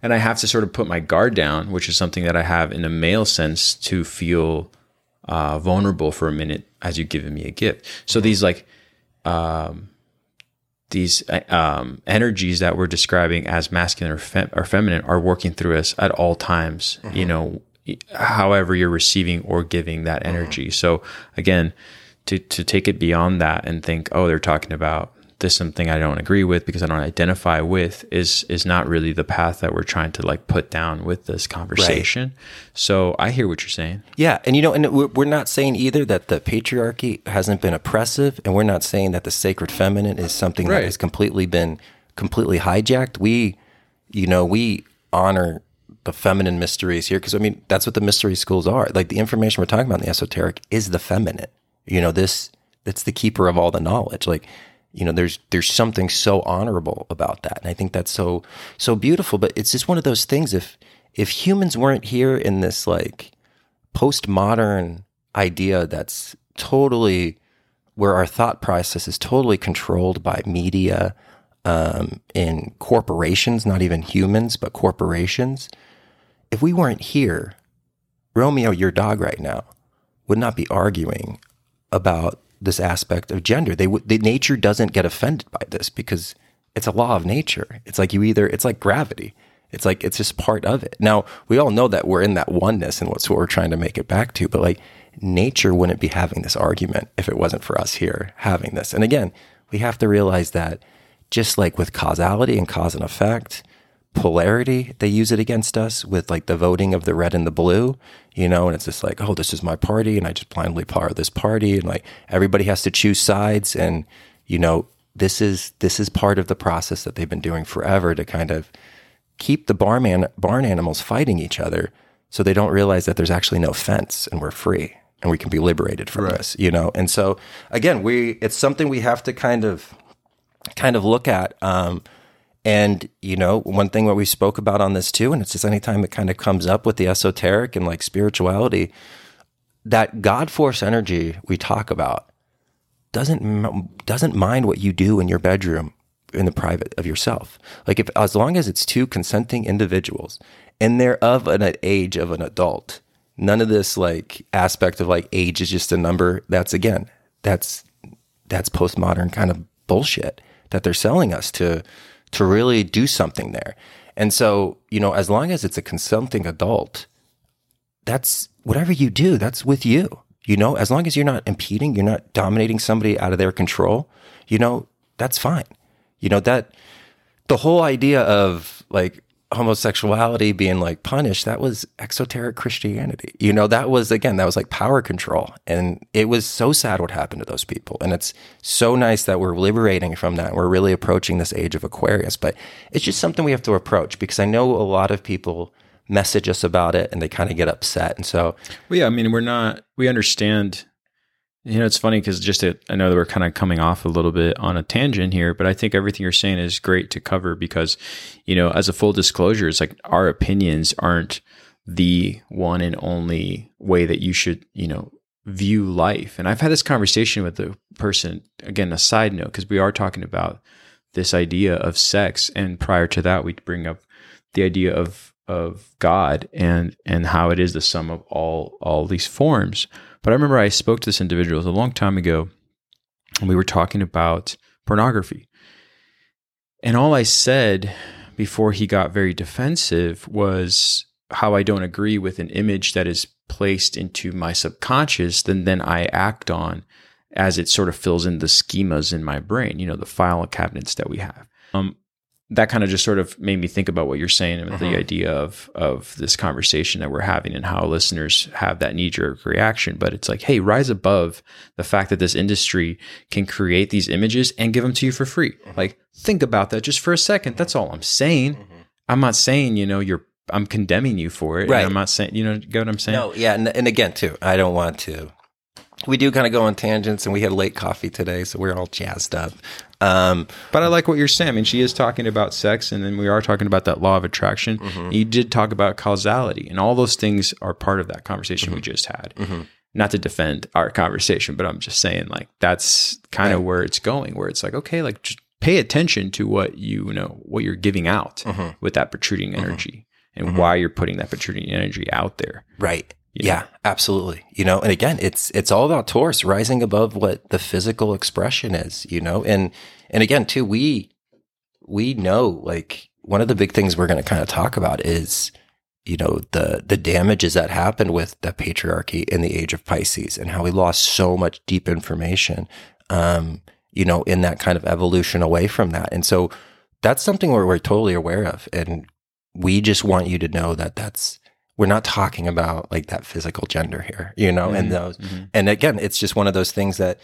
and i have to sort of put my guard down which is something that i have in a male sense to feel uh, vulnerable for a minute as you've given me a gift so mm-hmm. these like um, these uh, um, energies that we're describing as masculine or, fem- or, feminine are working through us at all times mm-hmm. you know however you're receiving or giving that mm-hmm. energy mm-hmm. so again to to take it beyond that and think, oh, they're talking about this something I don't agree with because I don't identify with is is not really the path that we're trying to like put down with this conversation. Right. So I hear what you're saying. Yeah, and you know, and we're not saying either that the patriarchy hasn't been oppressive, and we're not saying that the sacred feminine is something right. that has completely been completely hijacked. We, you know, we honor the feminine mysteries here because I mean that's what the mystery schools are. Like the information we're talking about in the esoteric is the feminine. You know, this it's the keeper of all the knowledge. Like, you know, there's there's something so honorable about that. And I think that's so so beautiful. But it's just one of those things if if humans weren't here in this like postmodern idea that's totally where our thought process is totally controlled by media um, in corporations, not even humans, but corporations. If we weren't here, Romeo, your dog right now, would not be arguing about this aspect of gender. They the nature doesn't get offended by this because it's a law of nature. It's like you either it's like gravity. It's like it's just part of it. Now we all know that we're in that oneness and what's what we're trying to make it back to. But like nature wouldn't be having this argument if it wasn't for us here having this. And again, we have to realize that just like with causality and cause and effect, polarity they use it against us with like the voting of the red and the blue you know and it's just like oh this is my party and i just blindly part this party and like everybody has to choose sides and you know this is this is part of the process that they've been doing forever to kind of keep the barn barn animals fighting each other so they don't realize that there's actually no fence and we're free and we can be liberated from right. this you know and so again we it's something we have to kind of kind of look at um, and, you know, one thing what we spoke about on this too, and it's just anytime it kind of comes up with the esoteric and like spirituality, that God force energy we talk about doesn't doesn't mind what you do in your bedroom in the private of yourself. Like if as long as it's two consenting individuals and they're of an age of an adult, none of this like aspect of like age is just a number. That's again, that's that's postmodern kind of bullshit that they're selling us to to really do something there. And so, you know, as long as it's a consenting adult, that's whatever you do, that's with you. You know, as long as you're not impeding, you're not dominating somebody out of their control, you know, that's fine. You know, that the whole idea of like homosexuality being like punished, that was exoteric Christianity. You know, that was again, that was like power control. And it was so sad what happened to those people. And it's so nice that we're liberating from that. We're really approaching this age of Aquarius. But it's just something we have to approach because I know a lot of people message us about it and they kind of get upset. And so Well yeah, I mean we're not we understand you know, it's funny because just to, I know that we're kind of coming off a little bit on a tangent here, but I think everything you're saying is great to cover because, you know, as a full disclosure, it's like our opinions aren't the one and only way that you should, you know, view life. And I've had this conversation with the person, again, a side note, because we are talking about this idea of sex. And prior to that, we bring up the idea of of God and and how it is the sum of all all these forms. But I remember I spoke to this individual a long time ago, and we were talking about pornography. And all I said before he got very defensive was how I don't agree with an image that is placed into my subconscious, then then I act on as it sort of fills in the schemas in my brain, you know, the file cabinets that we have. Um, that kind of just sort of made me think about what you're saying and the uh-huh. idea of of this conversation that we're having and how listeners have that knee jerk reaction. But it's like, hey, rise above the fact that this industry can create these images and give them to you for free. Uh-huh. Like, think about that just for a second. That's all I'm saying. Mm-hmm. I'm not saying you know you're. I'm condemning you for it. Right. I'm not saying you know. Get what I'm saying? No, yeah, and, and again, too, I don't want to. We do kind of go on tangents, and we had late coffee today, so we're all jazzed up. Um, But I like what you're saying. I mean, she is talking about sex, and then we are talking about that law of attraction. Mm-hmm. You did talk about causality, and all those things are part of that conversation Mm-hmm. we just had. Not to defend our conversation, but I'm just saying, like, that's kind of where it's going, where it's like, okay, like, just pay attention to what you know, what you're giving out Mm-hmm. with that protruding energy and why you're putting that protruding energy out there. Right. Yeah, absolutely. You know, and again, it's it's all about Taurus rising above what the physical expression is, you know. And and again, too, we we know like one of the big things we're going to kind of talk about is you know the the damages that happened with the patriarchy in the age of Pisces and how we lost so much deep information um you know in that kind of evolution away from that. And so that's something we're, we're totally aware of and we just want you to know that that's we're not talking about like that physical gender here, you know, and mm-hmm. those, mm-hmm. and again, it's just one of those things that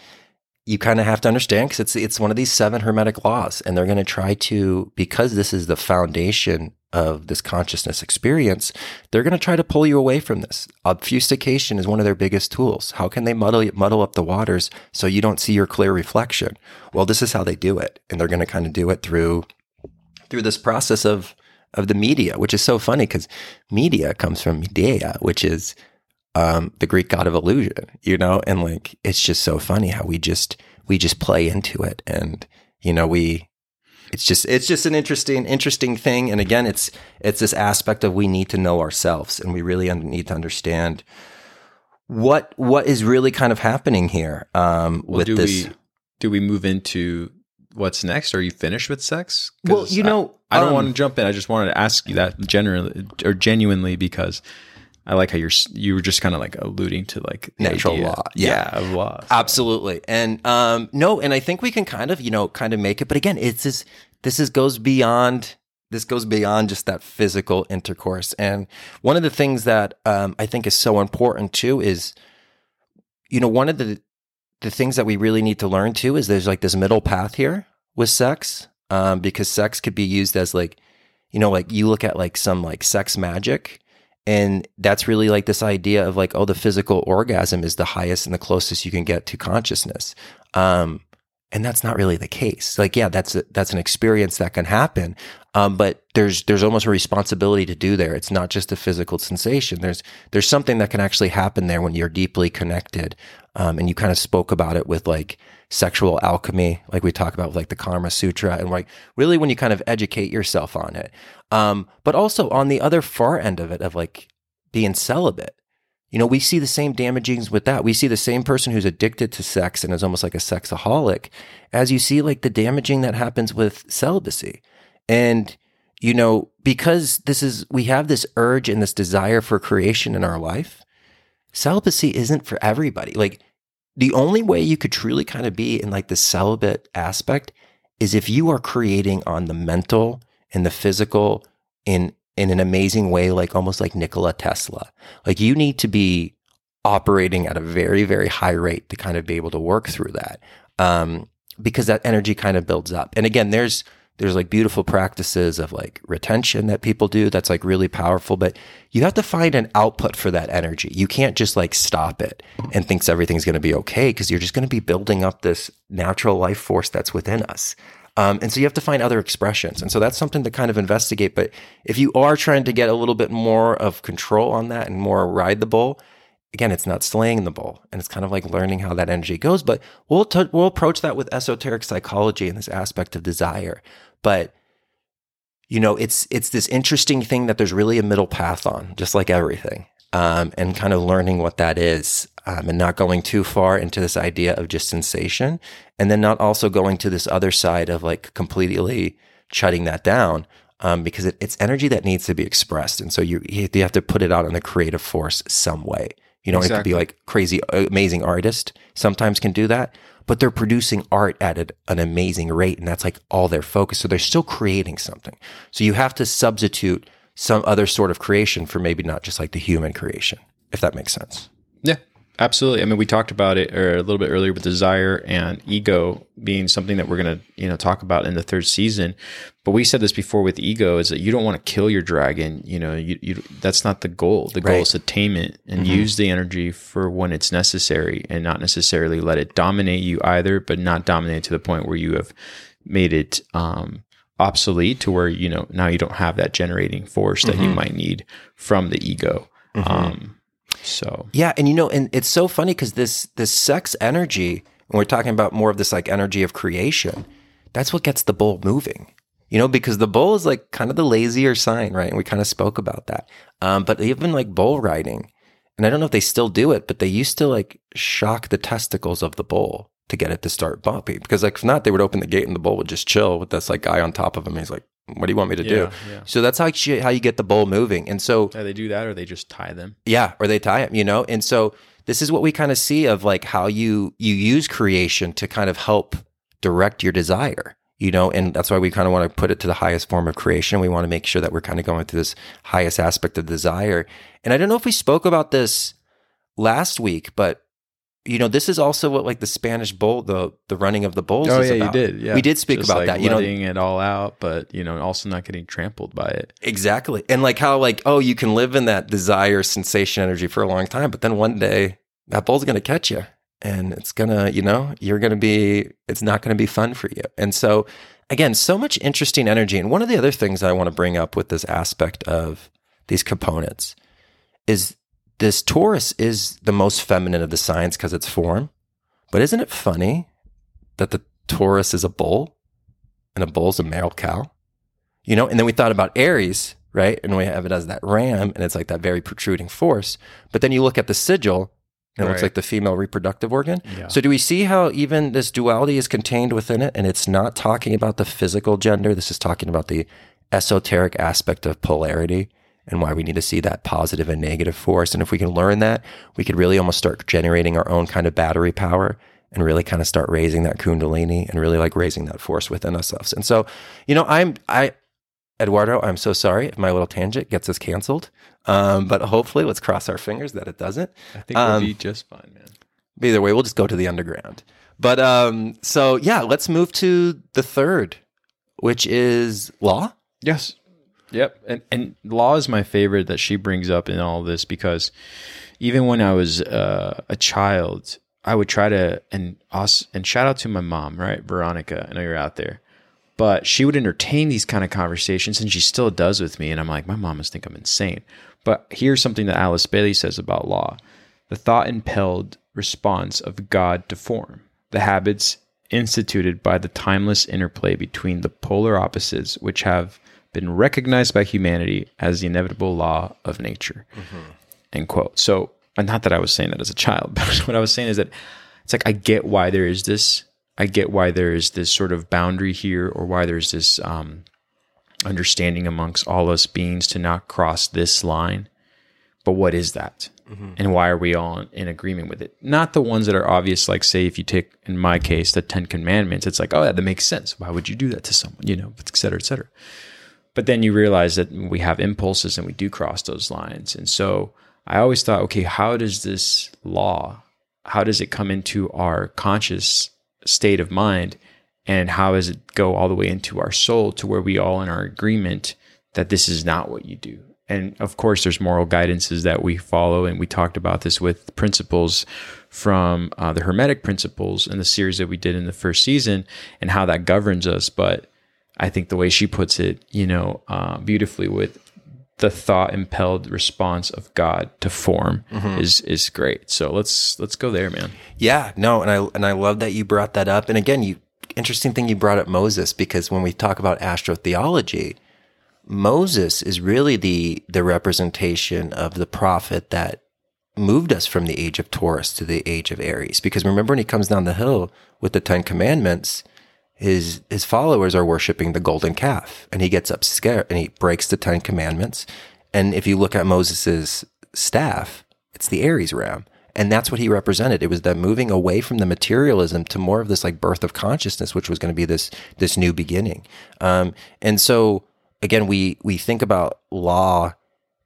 you kind of have to understand because it's it's one of these seven hermetic laws, and they're going to try to because this is the foundation of this consciousness experience, they're going to try to pull you away from this. Obfuscation is one of their biggest tools. How can they muddle muddle up the waters so you don't see your clear reflection? Well, this is how they do it, and they're going to kind of do it through through this process of of the media, which is so funny because media comes from Medea, which is um, the Greek god of illusion, you know, and like it's just so funny how we just we just play into it, and you know we it's just it's just an interesting interesting thing, and again, it's it's this aspect of we need to know ourselves, and we really need to understand what what is really kind of happening here um, Well, with do this. we do we move into what's next? Are you finished with sex? Well, you know, I, don't um, want to jump in. I just wanted to ask you that generally or genuinely because I like how you're you were just kind of like alluding to like Natural idea- law. yeah, Yeah. of laws. Absolutely. And um no, and I think we can kind of, you know, kind of make it, but again, it's this this is goes beyond this goes beyond just that physical intercourse. And one of the things that um I think is so important too is you know, one of the the things that we really need to learn too is there's like this middle path here with sex. Um, because sex could be used as like, you know, like you look at like some like sex magic and that's really like this idea of like, oh, the physical orgasm is the highest and the closest you can get to consciousness. Um, and that's not really the case. Like, yeah, that's a, that's an experience that can happen. Um, but there's there's almost a responsibility to do there. It's not just a physical sensation. There's there's something that can actually happen there when you're deeply connected. Um, and you kind of spoke about it with like sexual alchemy, like we talk about with like the Karma Sutra, and like really when you kind of educate yourself on it. Um, but also on the other far end of it, of like being celibate. You know, we see the same damagings with that. We see the same person who's addicted to sex and is almost like a sexaholic as you see like the damaging that happens with celibacy. And, you know, because this is, we have this urge and this desire for creation in our life, celibacy isn't for everybody. Like, the only way you could truly kind of be in like the celibate aspect is if you are creating on the mental and the physical in in an amazing way, like almost like Nikola Tesla. Like you need to be operating at a very, very high rate to kind of be able to work through that. Um, because that energy kind of builds up. And again, there's there's like beautiful practices of like retention that people do that's like really powerful, but you have to find an output for that energy. You can't just like stop it and thinks everything's going to be okay because you're just going to be building up this natural life force that's within us. Um, and so you have to find other expressions. And so that's something to kind of investigate. But if you are trying to get a little bit more of control on that and more ride the bull, again, it's not slaying the bull, and it's kind of like learning how that energy goes. But we'll t- we'll approach that with esoteric psychology and this aspect of desire. But you know, it's it's this interesting thing that there's really a middle path on, just like everything, um, and kind of learning what that is, um, and not going too far into this idea of just sensation, and then not also going to this other side of like completely shutting that down. Um, because it, it's energy that needs to be expressed, and so you you have to put it out in the creative force some way. You know, exactly. it could be like crazy, amazing artist sometimes can do that, but they're producing art at an amazing rate. And that's like all their focus. So they're still creating something. So you have to substitute some other sort of creation for maybe not just like the human creation, if that makes sense. Yeah. Absolutely. I mean, we talked about it or a little bit earlier with desire and ego being something that we're going to, you know, talk about in the third season. But we said this before with ego is that you don't want to kill your dragon. You know, you, you that's not the goal. The goal right. is attainment and mm-hmm. use the energy for when it's necessary and not necessarily let it dominate you either, but not dominate to the point where you have made it, um, obsolete to where, you know, now you don't have that generating force that mm-hmm. you might need from the ego. Mm-hmm. Um, so yeah, and you know, and it's so funny because this this sex energy, when we're talking about more of this like energy of creation, that's what gets the bull moving. You know, because the bull is like kind of the lazier sign, right? And we kind of spoke about that. Um, but even like bull riding, and I don't know if they still do it, but they used to like shock the testicles of the bull to get it to start bumping. Because like if not, they would open the gate and the bull would just chill with this like guy on top of him. He's like, what do you want me to yeah, do? Yeah. So that's how you, how you get the bull moving. And so yeah, they do that, or they just tie them. Yeah, or they tie them. You know, and so this is what we kind of see of like how you you use creation to kind of help direct your desire. You know, and that's why we kind of want to put it to the highest form of creation. We want to make sure that we're kind of going through this highest aspect of desire. And I don't know if we spoke about this last week, but you know, this is also what like the Spanish bull, the the running of the bulls. Oh yeah, about. you did. Yeah, we did speak Just about like that. You know, letting it all out, but you know, also not getting trampled by it. Exactly, and like how like oh, you can live in that desire, sensation, energy for a long time, but then one day that bull's going to catch you, and it's gonna, you know, you're going to be, it's not going to be fun for you. And so, again, so much interesting energy. And one of the other things I want to bring up with this aspect of these components is this Taurus is the most feminine of the signs because it's form. But isn't it funny that the Taurus is a bull and a bull's a male cow? You know, and then we thought about Aries, right? And we have it as that ram and it's like that very protruding force. But then you look at the sigil and it right. looks like the female reproductive organ. Yeah. So do we see how even this duality is contained within it and it's not talking about the physical gender? This is talking about the esoteric aspect of polarity and why we need to see that positive and negative force. And if we can learn that, we could really almost start generating our own kind of battery power and really kind of start raising that kundalini and really like raising that force within ourselves. And so, you know, I'm, I, Eduardo, I'm so sorry if my little tangent gets us canceled. Um, but hopefully, let's cross our fingers that it doesn't. I think we'll be um, just fine, man. Either way, we'll just go to the underground. But um, so yeah, let's move to the third, which is law. Yes. Yep. And and law is my favorite that she brings up in all this because even when I was uh, a child, I would try to and us and shout out to my mom, right, Veronica. I know you're out there, but she would entertain these kind of conversations, and she still does with me. And I'm like, my mom must think I'm insane. But here's something that Alice Bailey says about law: the thought impelled response of God to form, the habits instituted by the timeless interplay between the polar opposites, which have been recognized by humanity as the inevitable law of nature. Mm-hmm. End quote. So, not that I was saying that as a child, <laughs> but what I was saying is that it's like I get why there is this. I get why there is this sort of boundary here, or why there's this um, understanding amongst all us beings to not cross this line. But what is that? Mm-hmm. And why are we all in agreement with it? Not the ones that are obvious, like say if you take in my case the Ten Commandments, it's like, oh yeah, that makes sense. Why would you do that to someone? You know, et cetera, et cetera. But then you realize that we have impulses and we do cross those lines. And so I always thought, okay, how does this law, how does it come into our conscious state of mind? And how does it go all the way into our soul to where we all in our agreement that this is not what you do? And of course, there's moral guidances that we follow. And we talked about this with principles from uh, the Hermetic principles in the series that we did in the first season and how that governs us. But I think the way she puts it, you know, uh, beautifully with the thought impelled response of God to form is is great. So let's let's go there, man. Yeah, no, and I and I love that you brought that up. And again, you interesting thing you brought up Moses because when we talk about astrotheology, Moses is really the the representation of the prophet that moved us from the age of Taurus to the age of Aries. Because remember when he comes down the hill with the Ten Commandments, his his followers are worshiping the golden calf, and he gets up scared and he breaks the Ten Commandments. And if you look at Moses's staff, it's the Aries ram. And that's what he represented. It was that moving away from the materialism to more of this like birth of consciousness, which was going to be this this new beginning. Um, and so again, we we think about law,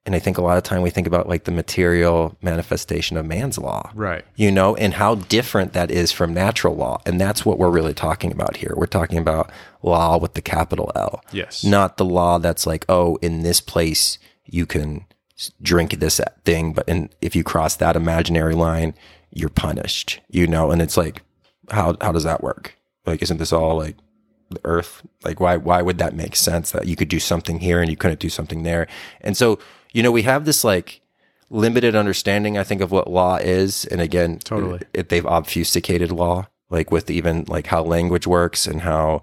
and I think a lot of time we think about like the material manifestation of man's law, Right. you know, and how different that is from natural law. And that's what we're really talking about here. We're talking about law with the capital L. Yes. Not the law that's like, oh, in this place you can drink this thing, but in, if you cross that imaginary line, you're punished, you know? And it's like, how, how does that work? Like, isn't this all like the earth? Like, why, why would that make sense that you could do something here and you couldn't do something there? And so, you know, we have this like, limited understanding, I think, of what law is. And again, Totally. it, they've obfuscated law, like with even like how language works and how,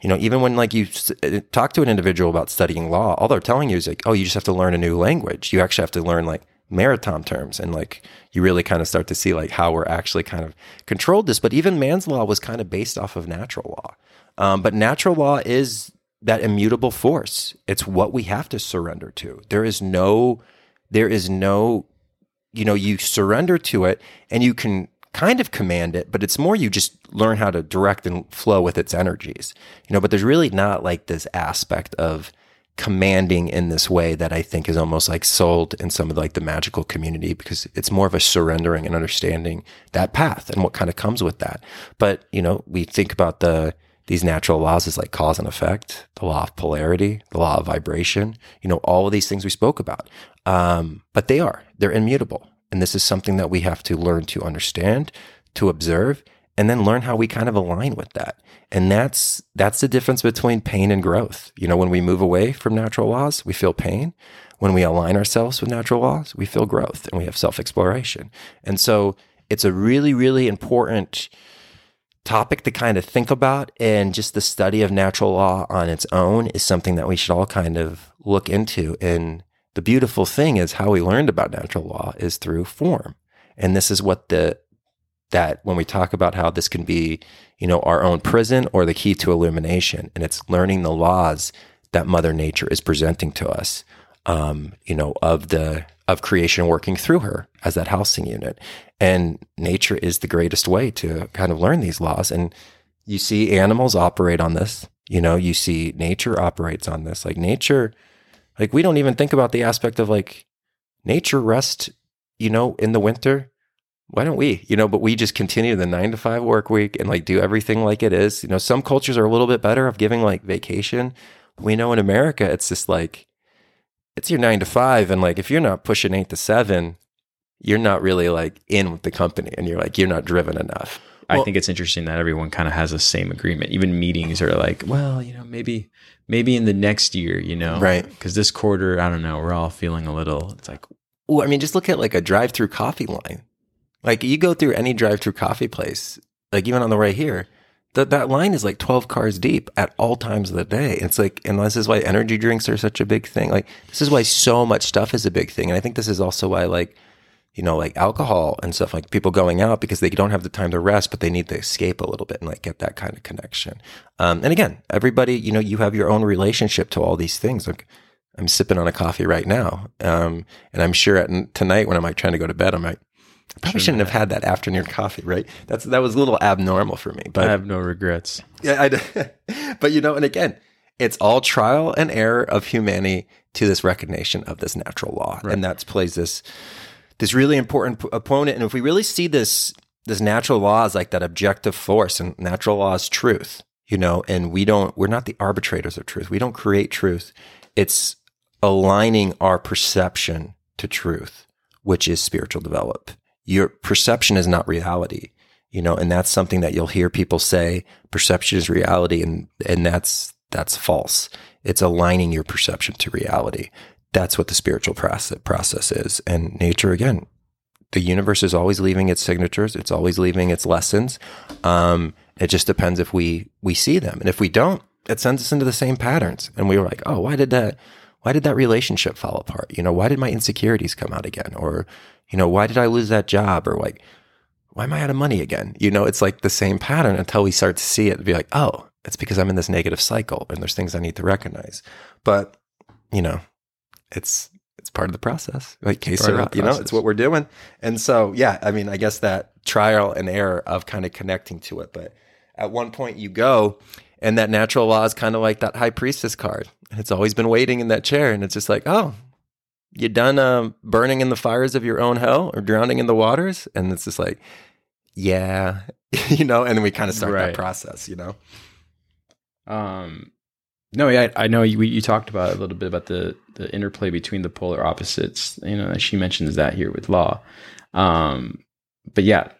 you know, even when like you s- uh, talk to an individual about studying law, all they're telling you is like, oh, you just have to learn a new language. You actually have to learn like maritime terms and like you really kind of start to see like how we're actually kind of controlled this. But even man's law was kind of based off of natural law. Um, but natural law is that immutable force. It's what we have to surrender to. There is no, there is no, you know, you surrender to it and you can kind of command it, but it's more you just learn how to direct and flow with its energies, you know, but there's really not like this aspect of commanding in this way that I think is almost like sold in some of like the magical community because it's more of a surrendering and understanding that path and what kind of comes with that. But, you know, we think about the, these natural laws is like cause and effect, the law of polarity, the law of vibration, you know, all of these things we spoke about. Um, but they are, they're immutable. And this is something that we have to learn to understand, to observe, and then learn how we kind of align with that. And that's that's the difference between pain and growth. You know, when we move away from natural laws, we feel pain. When we align ourselves with natural laws, we feel growth and we have self-exploration. And so it's a really, really important topic to kind of think about. And just the study of natural law on its own is something that we should all kind of look into. And the beautiful thing is how we learned about natural law is through form. And this is what the that when we talk about how this can be, you know, our own prison or the key to illumination, and it's learning the laws that Mother Nature is presenting to us, um, you know, of the of creation working through her as that housing unit. And nature is the greatest way to kind of learn these laws. And you see animals operate on this. You know, you see nature operates on this. Like nature, like we don't even think about the aspect of like nature rest, you know, in the winter why don't we you know but we just continue the nine to five work week and like do everything like it is you know some cultures are a little bit better of giving like vacation we know in america it's just like it's your nine to five and like if you're not pushing eight to seven you're not really like in with the company and you're like you're not driven enough I Well- think it's interesting that everyone kind of has the same agreement. Even meetings are like, well, you know, maybe maybe in the next year, you know, Right. Because this quarter, I don't know, we're all feeling a little. It's like, well i mean just look at like a drive-through coffee line like you go through any drive-through coffee place like even on the way here that that line is like 12 cars deep at all times of the day. It's like and this is why energy drinks are such a big thing. Like this is why so much stuff is a big thing. And i think this is also why like you know like alcohol and stuff like people going out because they don't have the time to rest but they need to escape a little bit and like get that kind of connection. Um, and again everybody you know you have your own relationship to all these things. Like i'm sipping on a coffee right now. Um, and i'm sure at tonight when i'm like trying to go to bed i'm like probably shouldn't have had that afternoon coffee, right? That's that was a little abnormal for me, but I have no regrets. yeah, I, <laughs> but you know, and again, it's all trial and error of humanity to this recognition of this natural law, and that plays this this really important p- opponent. And if we really see this this natural law as like that objective force, and natural law is truth, you know, and we don't we're not the arbitrators of truth. We don't create truth. It's aligning our perception to truth, which is spiritual develop. Your perception is not reality you know and that's something that you'll hear people say perception is reality and and that's that's false it's aligning your perception to reality that's what the spiritual process process is. And nature, again, the universe is always leaving its signatures. It's always leaving its lessons. Um, it just depends if we we see them, and if we don't, it sends us into the same patterns. And we were like, oh, why did that? Why did that relationship fall apart? You know, why did my insecurities come out again? Or, you know, why did I lose that job? Or like, why am I out of money again? You know, it's like the same pattern until we start to see it and be like, oh, it's because I'm in this negative cycle and there's things I need to recognize. But, you know, it's it's part of the process. Like case sera, you know, it's what we're doing. And so, yeah, I mean, I guess that trial and error of kind of connecting to it. But at one point you go and that natural law is kind of like that high priestess card. And it's always been waiting in that chair. And it's just like, oh, you done um, burning in the fires of your own hell or drowning in the waters? And it's just like, yeah, <laughs> you know, and then we kind of start Right. that process, you know? Um, no, yeah, I, I know you, you talked about a little bit about the the interplay between the polar opposites. You know, she mentions that here with law. Um, but yeah,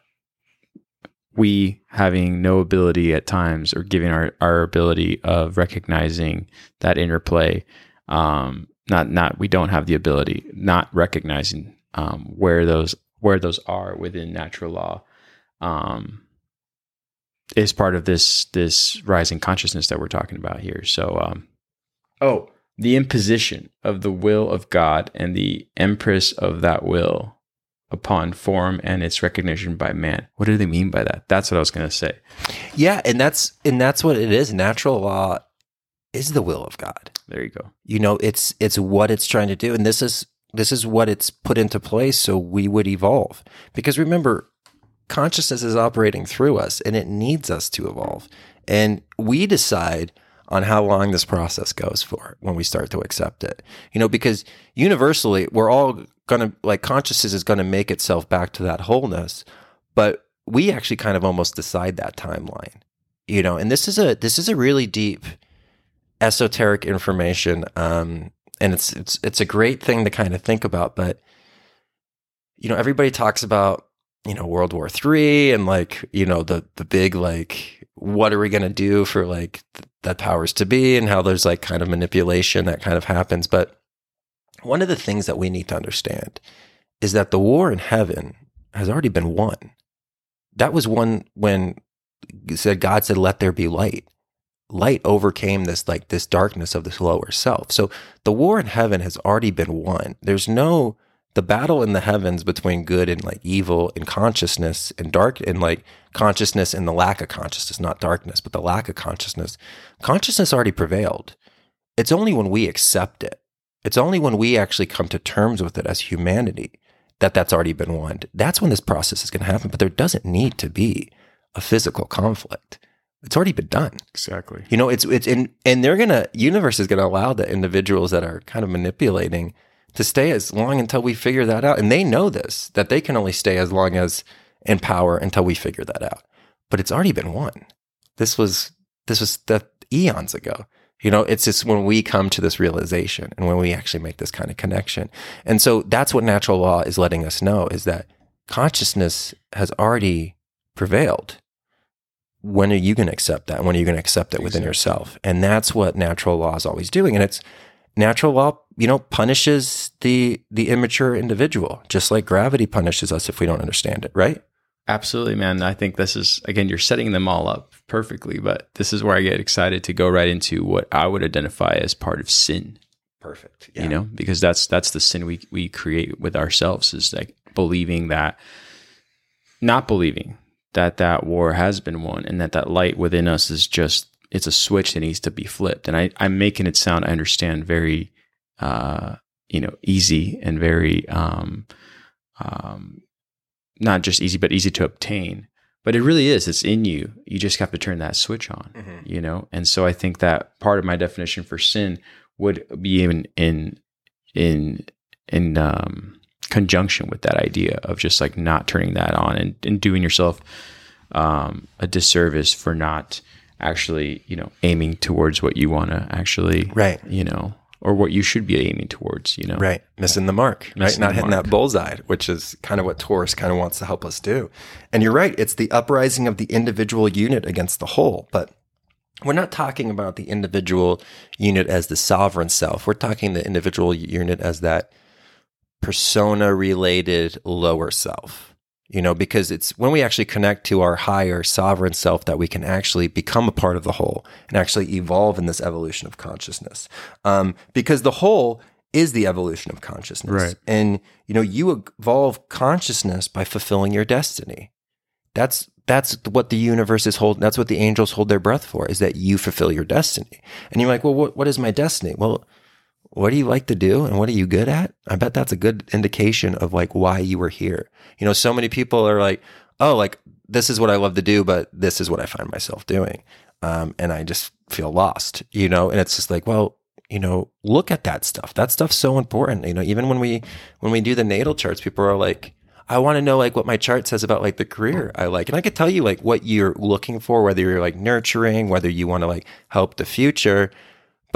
we having no ability at times or giving our our ability of recognizing that interplay. Um, not not we don't have the ability, not recognizing um, where those where those are within natural law. Um, is part of this this rising consciousness that we're talking about here. So, um, oh, the imposition of the will of God and the empress of that will upon form and its recognition by man. What do they mean by that? That's what I was going to say. Yeah. And that's, and that's what it is. Natural law is the will of God. There you go. you know it's it's what it's trying to do. And this is this is what it's put into place so we would evolve. Because remember consciousness is operating through us and it needs us to evolve. And we decide on how long this process goes for when we start to accept it. You know because universally we're all going to like consciousness is going to make itself back to that wholeness but we actually kind of almost decide that timeline you know? And this is a this is a really deep esoteric information um and it's it's it's a great thing to kind of think about but you know everybody talks about you know world war 3 and like you know the the big like what are we going to do for like th- that powers to be and how there's like kind of manipulation that kind of happens but one of the things that we need to understand is that the war in heaven has already been won. That was one when said god said let there be light light overcame this like this darkness of this lower self. So the war in heaven has already been won. There's no the battle in the heavens between good and like evil and consciousness and dark and like consciousness and the lack of consciousness, not darkness, but the lack of consciousness. Consciousness already prevailed. It's only when we accept it. It's only when we actually come to terms with it as humanity that that's already been won. That's when this process is going to happen, but there doesn't need to be a physical conflict. It's already been done. Exactly. You know, it's it's in and they're gonna universe is gonna allow the individuals that are kind of manipulating to stay as long until we figure that out. And they know this, that they can only stay as long as in power until we figure that out. But it's already been won. This was this was the eons ago. You know, it's just when we come to this realization and when we actually make this kind of connection. And so that's what natural law is letting us know is that consciousness has already prevailed when are you going to accept that? When are you going to accept it within Exactly. yourself? And that's what natural law is always doing. And it's natural law, you know, punishes the the immature individual, just like gravity punishes us if we don't understand it, right? Absolutely, man. I think this is again, you're setting them all up perfectly, but this is where I get excited to go right into what I would identify as part of sin. Perfect. you know because that's that's the sin we we create with ourselves is like believing that not believing that that war has been won and that that light within us is just it's a switch that needs to be flipped. And i i'm making it sound i understand very uh you know easy and very um um not just easy but easy to obtain. But it really is. It's in you. You just have to turn that switch on Mhm. you know? And so i think that part of my definition for sin would be in in in in um conjunction with that idea of just like not turning that on and, and doing yourself um a disservice for not actually you know aiming towards what you want to actually Right. you know or what you should be aiming towards you know Right. Missing the mark, right? Not hitting mark. that bullseye, which is kind of what Taurus kind of wants to help us do. And you're right. It's the uprising of the individual unit against the whole. But we're not talking about the individual unit as the sovereign self. We're talking the individual unit as that persona related lower self. You know, because it's when we actually connect to our higher sovereign self that we can actually become a part of the whole and actually evolve in this evolution of consciousness. Um, because the whole is the evolution of consciousness. Right. And, you know, you evolve consciousness by fulfilling your destiny. That's that's what the universe is holding. That's what the angels hold their breath for is that you fulfill your destiny. And you're like, well, what, what is my destiny? Well, what do you like to do and what are you good at? I bet that's a good indication of like why you were here. You know, so many people are like, oh, like this is what I love to do, but this is what I find myself doing. Um, and I just feel lost, you know, and it's just like, well, you know, look at that stuff. That stuff's so important. You know, even when we, when we do the natal charts, people are like, I want to know like what my chart says about like the career I like. And I could tell you like what you're looking for, whether you're like nurturing, whether you want to like help the future.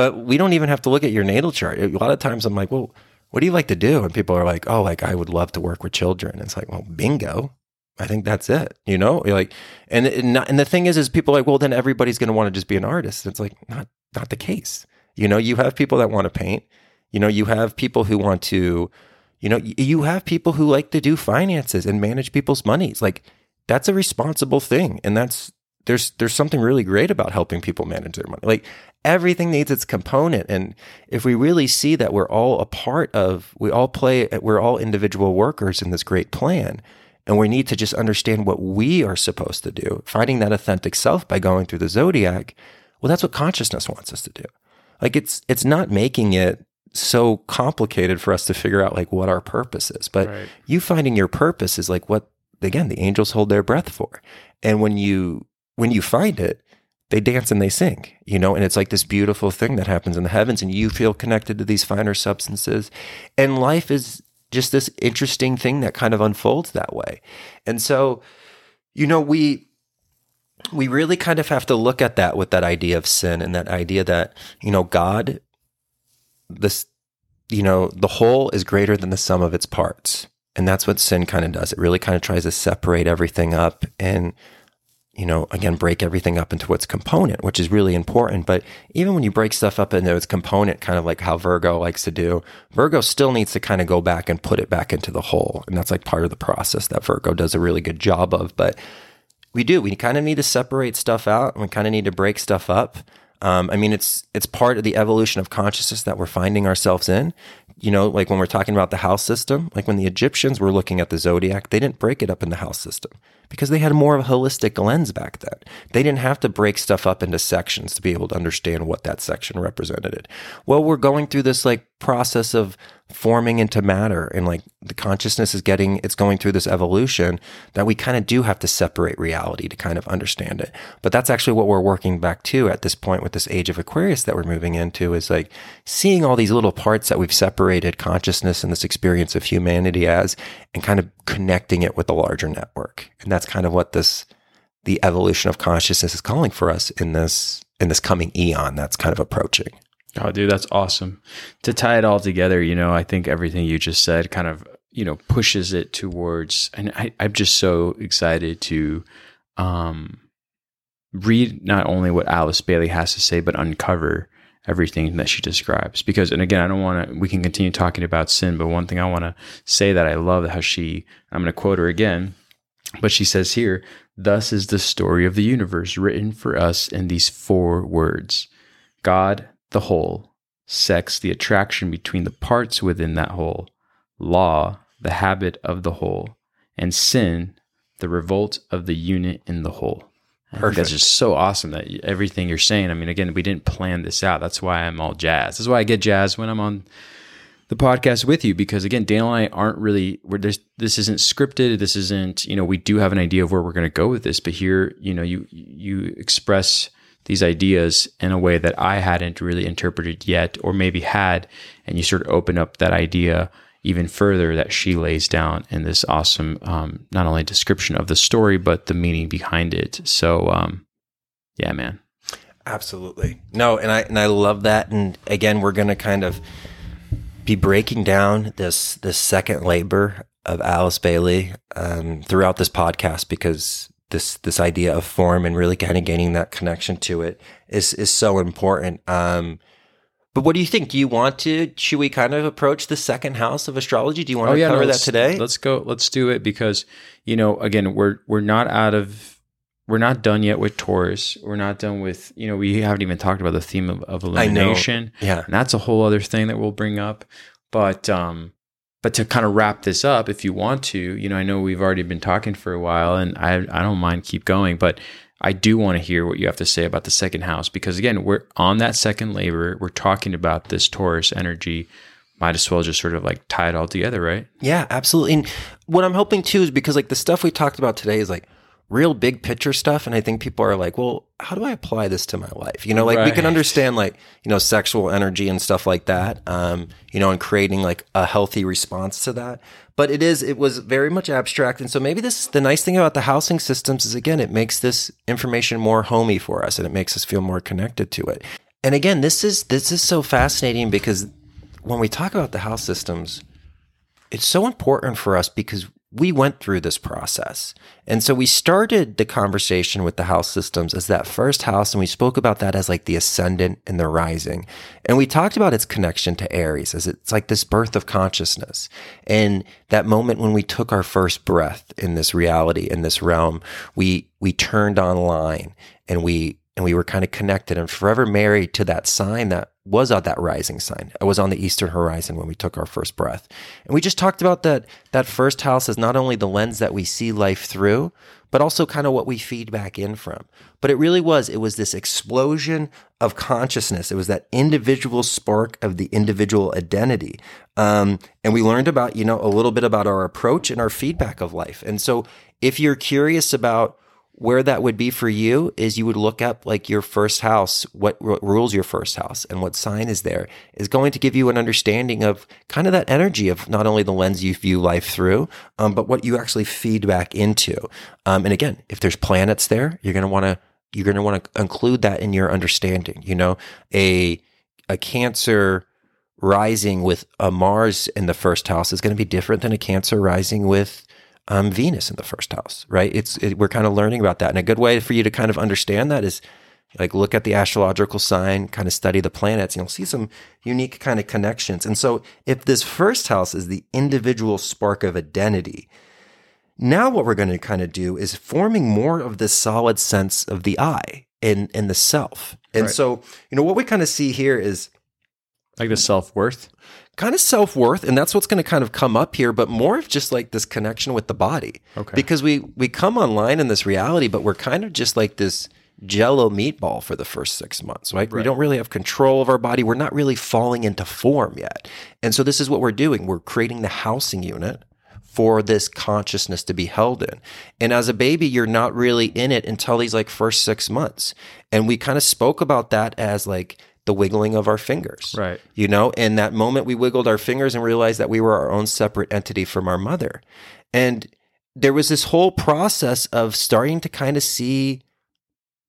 But we don't even have to look at your natal chart. A lot of times I'm like, well, what do you like to do? And people are like, oh, like I would love to work with children. And it's like, well, bingo. I think that's it. You know, You're like, and and, not, and the thing is, is people like, well, then everybody's going to want to just be an artist. It's like not not the case. You know, you have people that want to paint. You know, you have people who want to, you know, you have people who like to do finances and manage people's monies. Like that's a responsible thing, and that's there's there's something really great about helping people manage their money. Like everything needs its component, and if we really see that we're all a part of, we all play, we're all individual workers in this great plan. And we need to just understand what we are supposed to do, finding that authentic self by going through the zodiac. Well, that's what consciousness wants us to do. Like it's it's not making it so complicated for us to figure out like what our purpose is. But Right. you finding your purpose is like what again the angels hold their breath for. And when you when you find it, they dance and they sing, you know, and it's like this beautiful thing that happens in the heavens and you feel connected to these finer substances. And life is just this interesting thing that kind of unfolds that way. And so, you know, we we really kind of have to look at that with that idea of sin and that idea that, you know, God this you know, the whole is greater than the sum of its parts. And that's what sin kind of does. It really kind of tries to separate everything up and, you know, again, break everything up into its component, which is really important. But even when you break stuff up into its component, kind of like how Virgo likes to do, Virgo still needs to kind of go back and put it back into the whole. And that's like part of the process that Virgo does a really good job of. But we do. We kind of need to separate stuff out and we kind of need to break stuff up. Um, I mean, it's it's part of the evolution of consciousness that we're finding ourselves in. You know, like when we're talking about the house system, like when the Egyptians were looking at the zodiac, they didn't break it up in the house system because they had more of a holistic lens back then. They didn't have to break stuff up into sections to be able to understand what that section represented. Well, we're going through this like process of forming into matter and like the consciousness is getting it's going through this evolution that we kind of do have to separate reality to kind of understand it. But that's actually what we're working back to at this point with this age of aquarius that we're moving into is like seeing all these little parts that we've separated consciousness and this experience of humanity as and kind of connecting it with the larger network. And that's kind of what this the evolution of consciousness is calling for us in this in this coming eon that's kind of approaching Oh, dude, that's awesome. To tie it all together, you know, I think everything you just said kind of, you know, pushes it towards, and I, I'm just so excited to um, read not only what Alice Bailey has to say, but uncover everything that she describes. Because, and again, I don't want to, we can continue talking about sin, but one thing I want to say that I love how she, I'm going to quote her again, but she says here, thus is the story of the universe written for us in these four words God, the whole, sex, the attraction between the parts within that whole, law, the habit of the whole, and sin, the revolt of the unit in the whole. I think that's just so awesome that everything you're saying. I mean, again, we didn't plan this out. That's why I'm all jazzed. That's why I get jazzed when I'm on the podcast with you because again, Daniel and I aren't really we're there's this isn't scripted. This isn't you know we do have an idea of where we're going to go with this, but here you know you you express these ideas in a way that I hadn't really interpreted yet, or maybe had, and you sort of open up that idea even further that she lays down in this awesome um, not only description of the story but the meaning behind it. So um, yeah, man. Absolutely. No, and I and I love that. And again, we're gonna kind of be breaking down this this second labor of Alice Bailey um, throughout this podcast because this this idea of form and really kind of gaining that connection to it is is so important. Um, but what do you think? Do you want to? Should we kind of approach the second house of astrology? Do you want to cover that today? Let's go. Let's do it because you know, again, we're we're not out of we're not done yet with Taurus. We're not done with you know we haven't even talked about the theme of, of I know. elimination. Yeah. and that's a whole other thing that we'll bring up. But um, but to kind of wrap this up, if you want to, you know, I know we've already been talking for a while, and I I don't mind keep going, but I do want to hear what you have to say about the second house because again, we're on that second labor. We're talking about this Taurus energy. Might as well just sort of like tie it all together, right? Yeah, absolutely. And what I'm hoping too is because like the stuff we talked about today is like real big picture stuff. And I think people are like, well, how do I apply this to my life? You know, like we can understand like, you know, sexual energy and stuff like that. Um, you know, and creating like a healthy response to that. But it is, it was very much abstract. And so maybe this, is the nice thing about the housing systems is again, it makes this information more homey for us and it makes us feel more connected to it. And again, this is, this is so fascinating because when we talk about the house systems, it's so important for us because we went through this process. And so we started the conversation with the house systems as that first house, and we spoke about that as like the ascendant and the rising. And we talked about its connection to Aries as it's like this birth of consciousness. And that moment when we took our first breath in this reality, in this realm, we we turned online and we and we were kind of connected and forever married to that sign that was on that rising sign. It was on the eastern horizon when we took our first breath. And we just talked about that that first house is not only the lens that we see life through, but also kind of what we feed back in from. But it really was it was this explosion of consciousness. It was that individual spark of the individual identity. Um, and we learned about, you know, a little bit about our approach and our feedback of life. And so if you're curious about where that would be for you is you would look up like your first house, what ru- rules your first house and what sign is there is going to give you an understanding of kind of that energy of not only the lens you view life through, um, but what you actually feed back into. Um, and again, if there's planets there, you're going to want to, you're going to want to include that in your understanding, you know, a, a cancer rising with a Mars in the first house is going to be different than a cancer rising with um, Venus in the first house, right? It's it, we're kind of learning about that, and a good way for you to kind of understand that is like look at the astrological sign, kind of study the planets, and you'll see some unique kind of connections. And so, if this first house is the individual spark of identity, now what we're going to kind of do is forming more of this solid sense of the I in in the self. And Right. so, you know, what we kind of see here is Like the self worth. Kind of self worth, and that's what's going to kind of come up here, but more of just like this connection with the body. Okay. Because we we come online in this reality, but we're kind of just like this jello meatball for the first six months, right? We don't really have control of our body. We're not really falling into form yet. And so this is what we're doing. We're creating the housing unit for this consciousness to be held in. And as a baby, you're not really in it until these like first six months. And we kind of spoke about that as like the wiggling of our fingers. Right. you know in that moment we wiggled our fingers and realized that we were our own separate entity from our mother. And there was this whole process of starting to kind of see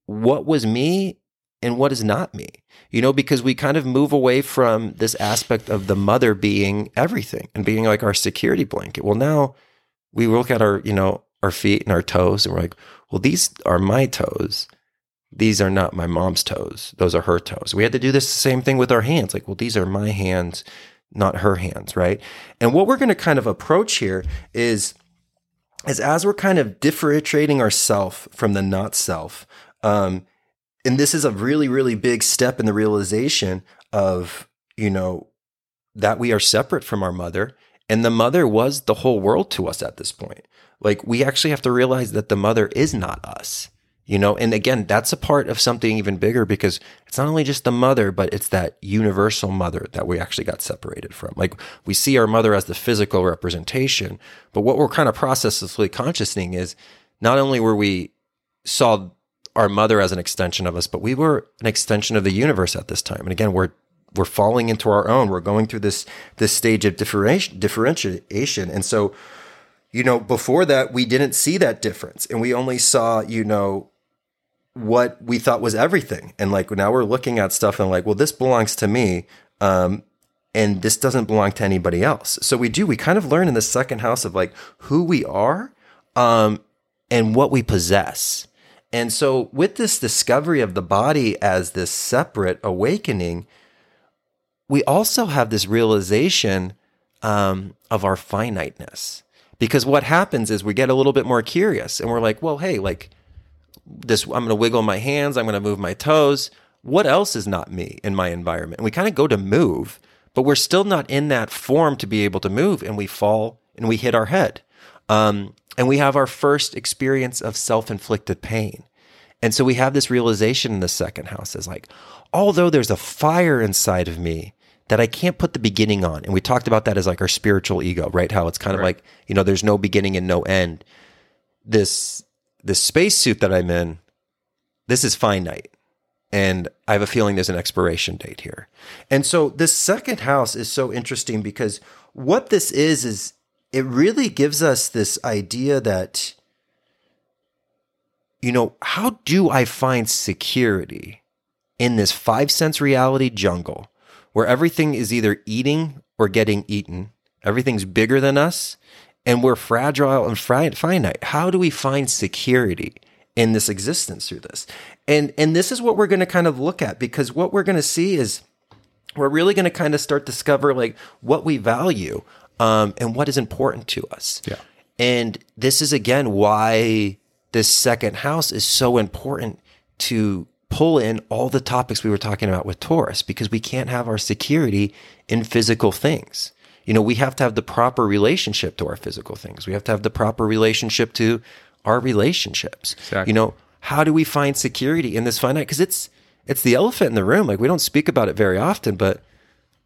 what was me and what is not me. You know because we kind of move away from this aspect of the mother being everything and being like our security blanket. Well now we look at our you know our feet and our toes and we're like well these are my toes these are not my mom's toes. Those are her toes. We had to do this same thing with our hands. Like, well, these are my hands, not her hands, right? And what we're going to kind of approach here is, is as we're kind of differentiating ourself from the not self. Um, and this is a really, really big step in the realization of, you know, that we are separate from our mother. And the mother was the whole world to us at this point. Like, we actually have to realize that the mother is not us you know and again that's a part of something even bigger because it's not only just the mother but it's that universal mother that we actually got separated from. Like we see our mother as the physical representation but what we're kind of processively consciousing is not only were we saw our mother as an extension of us but we were an extension of the universe at this time. And again we're we're falling into our own. We're going through this this stage of differenti- differentiation. And so you know before that we didn't see that difference. And we only saw you know what we thought was everything. And like now we're looking at stuff and like, well, this belongs to me. Um, and this doesn't belong to anybody else. So we do, we kind of learn in the second house of like who we are. Um, and what we possess. And so, with this discovery of the body as this separate awakening, we also have this realization um, of our finiteness. Because what happens is we get a little bit more curious and we're like, well, hey, like this, I'm going to wiggle my hands, I'm going to move my toes. What else is not me in my environment? And we kind of go to move, but we're still not in that form to be able to move and we fall and we hit our head. Um, and we have our first experience of self inflicted pain. And so we have this realization in the second house is like, although there's a fire inside of me that I can't put the beginning on. And we talked about that as like our spiritual ego, right? How it's kind of like, you know, there's no beginning and no end. This this spacesuit that I'm in, this is finite. And I have a feeling there's an expiration date here. And so this second house is so interesting because what this is is it really gives us this idea that you know, how do I find security in this five sense reality jungle where everything is either eating or getting eaten? Everything's bigger than us and we're fragile and finite. How do we find security in this existence through this? And and this is what we're going to kind of look at because what we're going to see is we're really going to kind of start discover like what we value um, and what is important to us. Yeah. And this is again why this second house is so important to pull in all the topics we were talking about with Taurus because we can't have our security in physical things. You know, we have to have the proper relationship to our physical things. We have to have the proper relationship to our relationships. Exactly. You know, how do we find security in this finite? Because it's it's the elephant in the room. Like we don't speak about it very often, but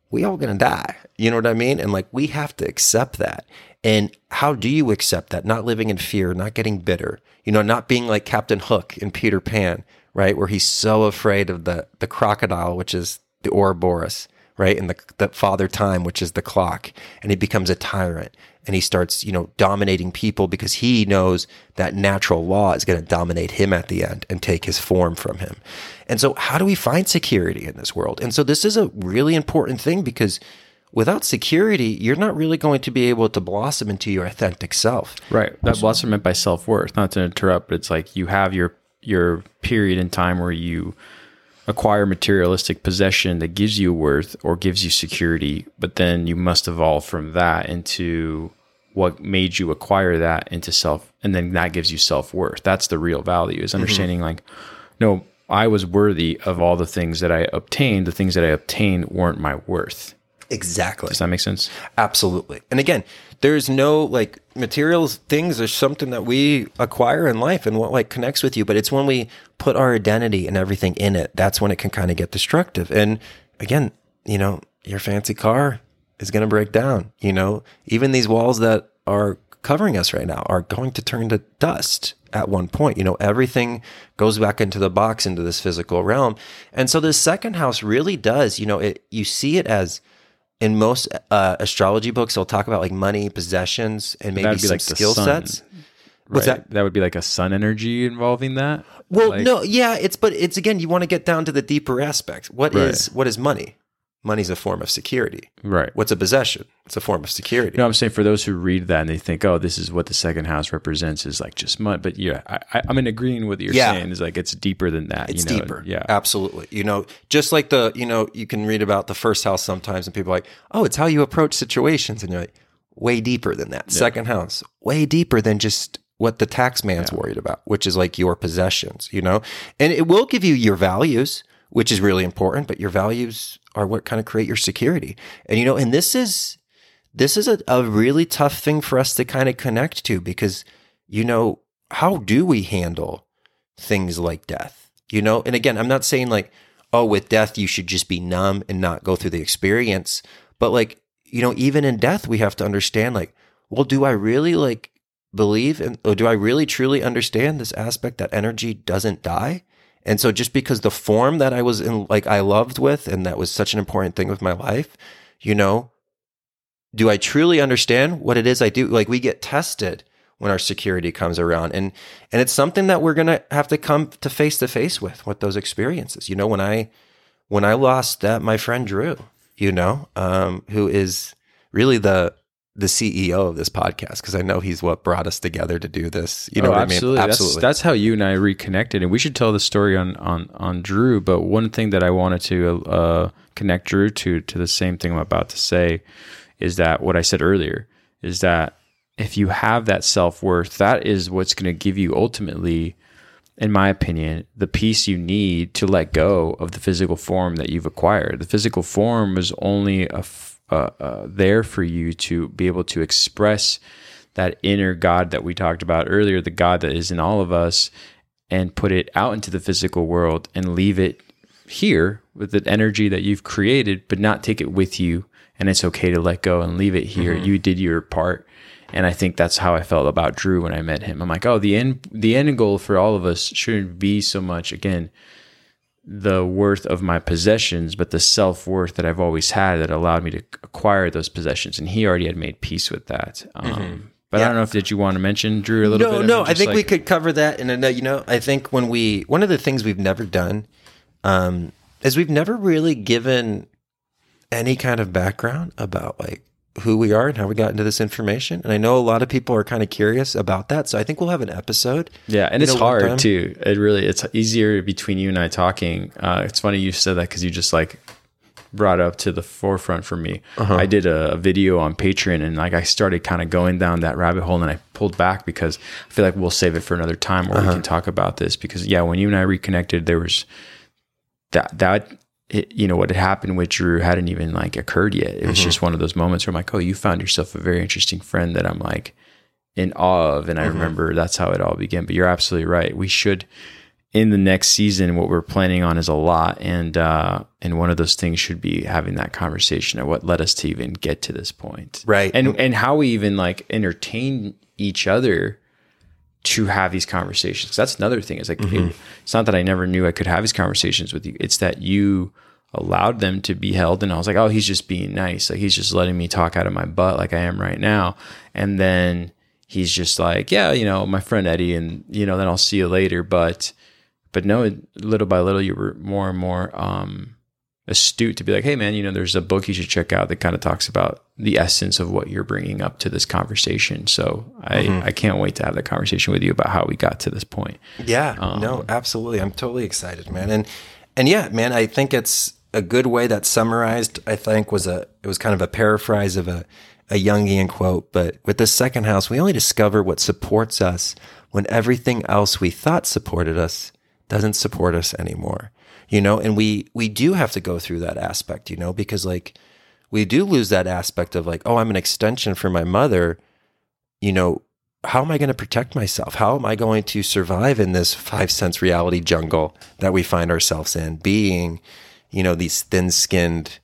we all gonna die. You know what I mean? And like we have to accept that. And how do you accept that? Not living in fear, not getting bitter, you know, not being like Captain Hook in Peter Pan, right? Where he's so afraid of the the crocodile, which is the Ouroboros, right? And the the father time, which is the clock, and he becomes a tyrant and he starts, you know, dominating people because he knows that natural law is going to dominate him at the end and take his form from him. And so, how do we find security in this world? And so, this is a really important thing because without security, you're not really going to be able to blossom into your authentic self. Right. That's what's meant by self worth. Not to interrupt, but it's like you have your your period in time where you acquire materialistic possession that gives you worth or gives you security, but then you must evolve from that into what made you acquire that into self and then that gives you self-worth. That's the real value is mm-hmm. understanding like no, I was worthy of all the things that I obtained. The things that I obtained weren't my worth. Exactly. Does that make sense? Absolutely. And again, there's no like materials things are something that we acquire in life and what like connects with you, but it's when we put our identity and everything in it, that's when it can kind of get destructive. And again, you know, your fancy car is going to break down, you know, even these walls that are covering us right now are going to turn to dust at one point. You know, everything goes back into the box, into this physical realm. And so this second house really does, you know, it, you see it as, in most uh, astrology books, they'll talk about like money, possessions, and maybe some like skill sun, sets. What's right? that? That would be like a sun energy involving that. Well, Like- no, yeah, it's but it's again, you want to get down to the deeper aspects. What is Right. what is money? Money's a form of security. Right. What's a possession? It's a form of security. You know, I'm saying for those who read that and they think, "Oh, this is what the second house represents," is like just money. But yeah, I, I'm in agreeing with what you're Yeah. saying. Is like it's deeper than that. It's you know? deeper. Yeah. Absolutely. You know, just like the, you know, you can read about the first house sometimes and people are like, oh, it's how you approach situations. And you're like, way deeper than that. Second house, way deeper than just what the tax man's worried about, which is like your possessions, you know? And it will give you your values, which is really important, but your values are what kind of create your security. And, you know, and this is, this is a, a really tough thing for us to kind of connect to because, you know, how do we handle things like death? You know, and again, I'm not saying like, oh, with death, you should just be numb and not go through the experience. But like, you know, even in death, we have to understand like, well, do I really like believe and do I really truly understand this aspect that energy doesn't die? And so just because the form that I was in, like I loved with, and that was such an important thing with my life, you know, do I truly understand what it is I do? Like we get tested when our security comes around and and it's something that we're going to have to come to face to face with with those experiences. You know, when I when I lost that my friend Drew, you know, um who is really the the CEO of this podcast because I know he's what brought us together to do this. You know Oh, what absolutely. I mean? That's, that's how you and I reconnected, and we should tell the story on on on Drew. But one thing that I wanted to uh, connect Drew to to the same thing I'm about to say is that what I said earlier is that if you have that self worth, that is what's going to give you ultimately, in my opinion, the peace you need to let go of the physical form that you've acquired. The physical form is only a f- uh, uh, there for you to be able to express that inner God that we talked about earlier, the God that is in all of us, and put it out into the physical world and leave it here with the energy that you've created, but not take it with you. And it's okay to let go and leave it here. You did your part. And I think that's how I felt about Drew when I met him. I'm like, oh, the end the end goal for all of us shouldn't be so much again the worth of my possessions, but the self worth that I've always had that allowed me to acquire those possessions. And he already had made peace with that. Um, But I don't know if did you want to mention Drew a little no, bit? no. no, I think we could cover that. And uh, you know, I think when we one of the things we've never done um, is we've never really given any kind of background about like who we are and how we got into this information. And I know a lot of people are kind of curious about that. So I think we'll have an episode. Yeah, and it's know, hard too. It really it's easier between you and I talking. Uh, it's funny you said that because you just like brought up to the forefront for me. Uh-huh. I did a, a video on Patreon and like I started kind of going down that rabbit hole and I pulled back because I feel like we'll save it for another time where Uh-huh. we can talk about this because yeah, when you and I reconnected, there was that that it, you know what had happened with Drew hadn't even like occurred yet. It was Mm-hmm. just one of those moments where I'm like, oh, you found yourself a very interesting friend that I'm like in awe of, and I Mm-hmm. remember that's how it all began. But you're absolutely right. We should in the next season. What we're planning on is a lot, and uh, and one of those things should be having that conversation of what led us to even get to this point, Right. And and how we even like entertain each other to have these conversations. That's another thing. It's like Mm-hmm. it- it's not that I never knew I could have these conversations with you. It's that you allowed them to be held, and I was like, oh, he's just being nice. Like he's just letting me talk out of my butt, like I am right now. And then he's just like, yeah, you know, my friend Eddie, and you know, then I'll see you later. But but no, little by little, you were more and more um, astute to be like, hey, man, you know, there's a book you should check out that kind of talks about the essence of what you're bringing up to this conversation. So I, I can't wait to have that conversation with you about how we got to this point. Yeah, Um, no, absolutely. I'm totally excited, man. And and yeah, man, I think it's a good way that summarized. I think was a it was kind of a paraphrase of a a Jungian quote. But with this second house, we only discover what supports us when everything else we thought supported us doesn't support us anymore. You know, and we we do have to go through that aspect, you know, because like we do lose that aspect of like, oh, I'm an extension for my mother. You know, how am I going to protect myself? How am I going to survive in this five sense reality jungle that we find ourselves in? Being, you know, these thin skinned,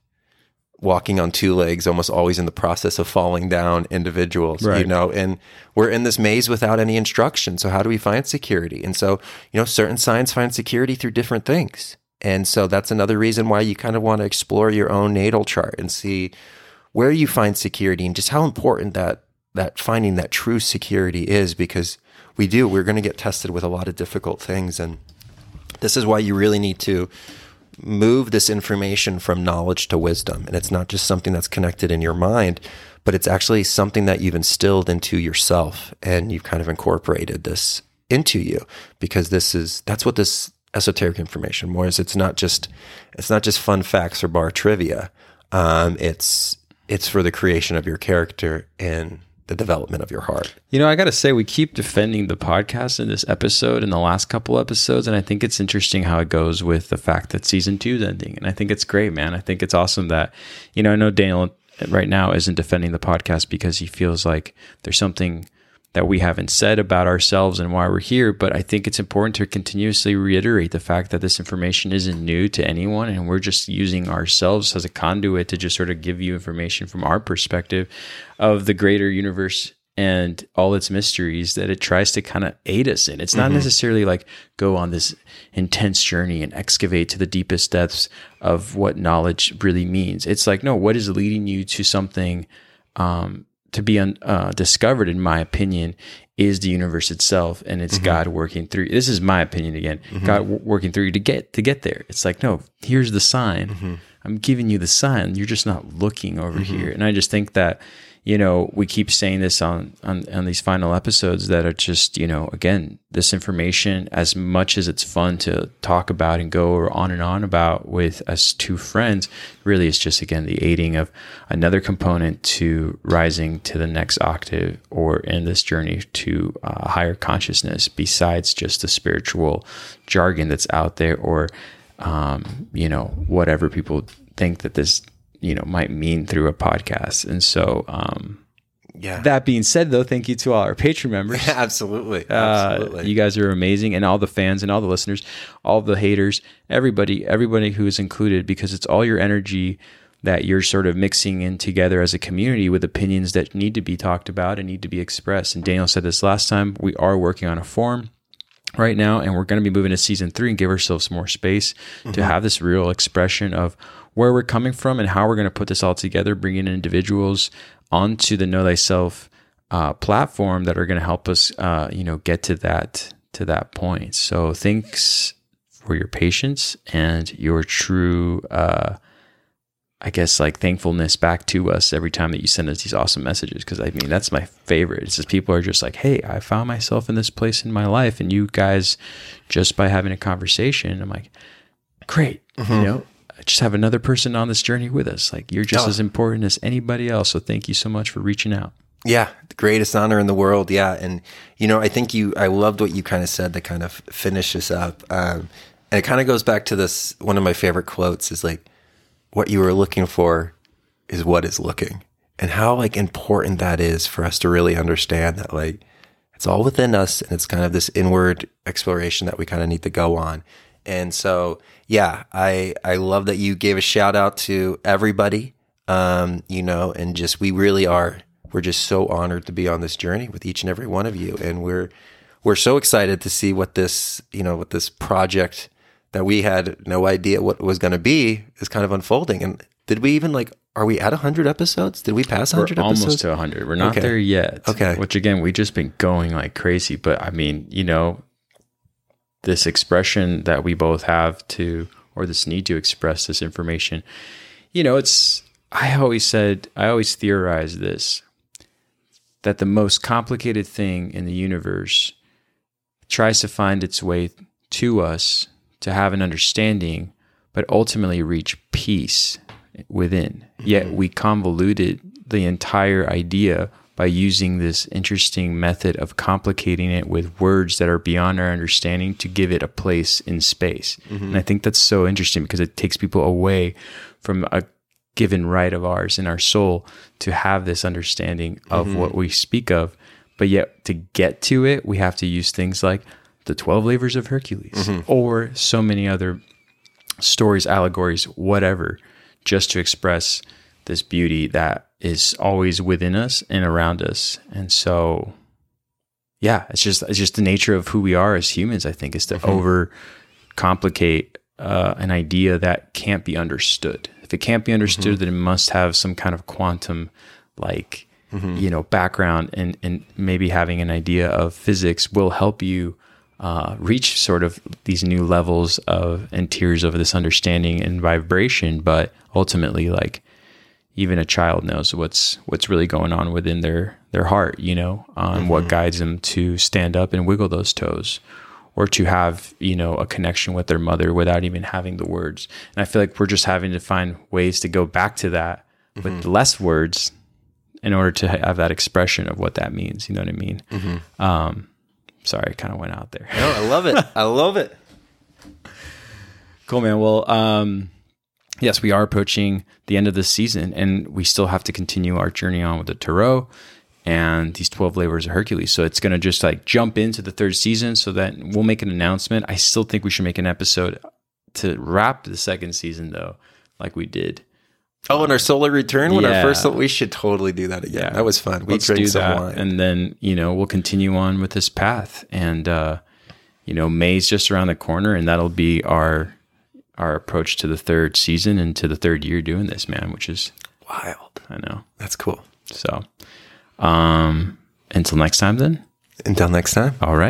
walking on two legs, almost always in the process of falling down individuals, you know, and we're in this maze without any instruction. So, how do we find security? And so, you know, certain signs find security through different things. And so, that's another reason why you kind of want to explore your own natal chart and see where you find security and just how important that that finding that true security is because we do we're going to get tested with a lot of difficult things. And this is why you really need to move this information from knowledge to wisdom. And it's not just something that's connected in your mind but it's actually something that you've instilled into yourself and you've kind of incorporated this into you because this is that's what this esoteric information is it's not just it's not just fun facts or bar trivia um, it's it's for the creation of your character and the development of your heart You know, I got to say, we keep defending the podcast in this episode and the last couple episodes. And I think it's interesting how it goes with the fact that season two is ending. And I think it's great, man. I think it's awesome that, you know, I know Daniel right now isn't defending the podcast because he feels like there's something that we haven't said about ourselves and why we're here. But I think it's important to continuously reiterate the fact that this information isn't new to anyone. And we're just using ourselves as a conduit to just sort of give you information from our perspective of the greater universe and all its mysteries that it tries to kind of aid us in. It's not necessarily like go on this intense journey and excavate to the deepest depths of what knowledge really means. It's like, no, what is leading you to something um, to be un, uh, discovered, in my opinion, is the universe itself, and it's mm-hmm. God working through. This is my opinion again. Mm-hmm. God w- working through you to get to get there. It's like, no, here's the sign. Mm-hmm. I'm giving you the sign. You're just not looking over here. And I just think that you know, we keep saying this on, on on these final episodes that are just, you know, again, this information as much as it's fun to talk about and go on and on about with us two friends, really is just again the aiding of another component to rising to the next octave or in this journey to uh, higher consciousness besides just the spiritual jargon that's out there or um, you know, whatever people think that this you know might mean through a podcast. And so, um, Yeah. that being said, though, thank you to all our Patreon members. <laughs> absolutely. Uh, Absolutely. you guys are amazing, and all the fans and all the listeners, all the haters, everybody, everybody who is included, because it's all your energy that you're sort of mixing in together as a community with opinions that need to be talked about and need to be expressed. And Daniel said this last time. We are working on a form right now, and we're going to be moving to season three and give ourselves more space to have this real expression of where we're coming from and how we're going to put this all together, bringing individuals onto the Know Thyself uh, platform that are going to help us, uh, you know, get to that to that point. So thanks for your patience and your true. Uh, I guess like thankfulness back to us every time that you send us these awesome messages. Cause I mean, that's my favorite. It's just people are just like, Hey, I found myself in this place in my life. And you guys, just by having a conversation, I'm like, great. You know, just have another person on this journey with us. Like you're just Oh. as important as anybody else. So thank you so much for reaching out. Yeah, the greatest honor in the world. Yeah, and you know, I think you. I loved what you kind of said to kind of finish this up, um, and it kind of goes back to this. One of my favorite quotes is like, "What you are looking for is what is looking," and how like important that is for us to really understand that like it's all within us, and it's kind of this inward exploration that we kind of need to go on. And so, yeah, I I love that you gave a shout out to everybody um, you know, and just we really are. We're just so honored to be on this journey with each and every one of you, and we're we're so excited to see what this you know what this project that we had no idea what was going to be is kind of unfolding. And did we even like? Are we at hundred episodes? Did we pass 100 We're episodes? almost to 100. We're not Okay. there yet. Okay. Which again, we've just been going like crazy. But I mean, you know, this expression that we both have to, or this need to express this information, you know, it's, I always said, I always theorized this that the most complicated thing in the universe tries to find its way to us to have an understanding, but ultimately reach peace within. Yet mm-hmm. we convoluted the entire idea by using this interesting method of complicating it with words that are beyond our understanding to give it a place in space. Mm-hmm. And I think that's so interesting because it takes people away from a given right of ours in our soul to have this understanding of mm-hmm. what we speak of. But yet, to get to it, we have to use things like the 12 labors of Hercules mm-hmm. or so many other stories, allegories, whatever, just to express this beauty that is always within us and around us. And so, yeah, it's just it's just the nature of who we are as humans. I think is to over complicate uh, an idea that can't be understood. If it can't be understood, then it must have some kind of quantum, like you know, background, and and maybe having an idea of physics will help you uh, reach sort of these new levels of and tiers of this understanding and vibration. But ultimately, like even a child knows what's what's really going on within their their heart, you know, on what guides them to stand up and wiggle those toes, or to have you know a connection with their mother without even having the words. And I feel like we're just having to find ways to go back to that with less words in order to have that expression of what that means. You know what I mean? Um, sorry, I kind of went out there. No, I love it. I love it. <laughs> Cool, man. Well, um, yes, we are approaching the end of the season, and we still have to continue our journey on with the Tarot and these 12 labors of Hercules. So it's going to just like jump into the third season so that we'll make an announcement. I still think we should make an episode to wrap the second season, though, like we did. Oh, and our solar return when our Yeah. first. We should totally do that again. Yeah. That was fun. We Let's drank do some that. wine. And then, you know, we'll continue on with this path. And, uh, you know, May's just around the corner, and that'll be our our approach to the third season and to the third year doing this, man, which is Wild. I know. That's cool. So, um, until next time, then. Until next time. All right.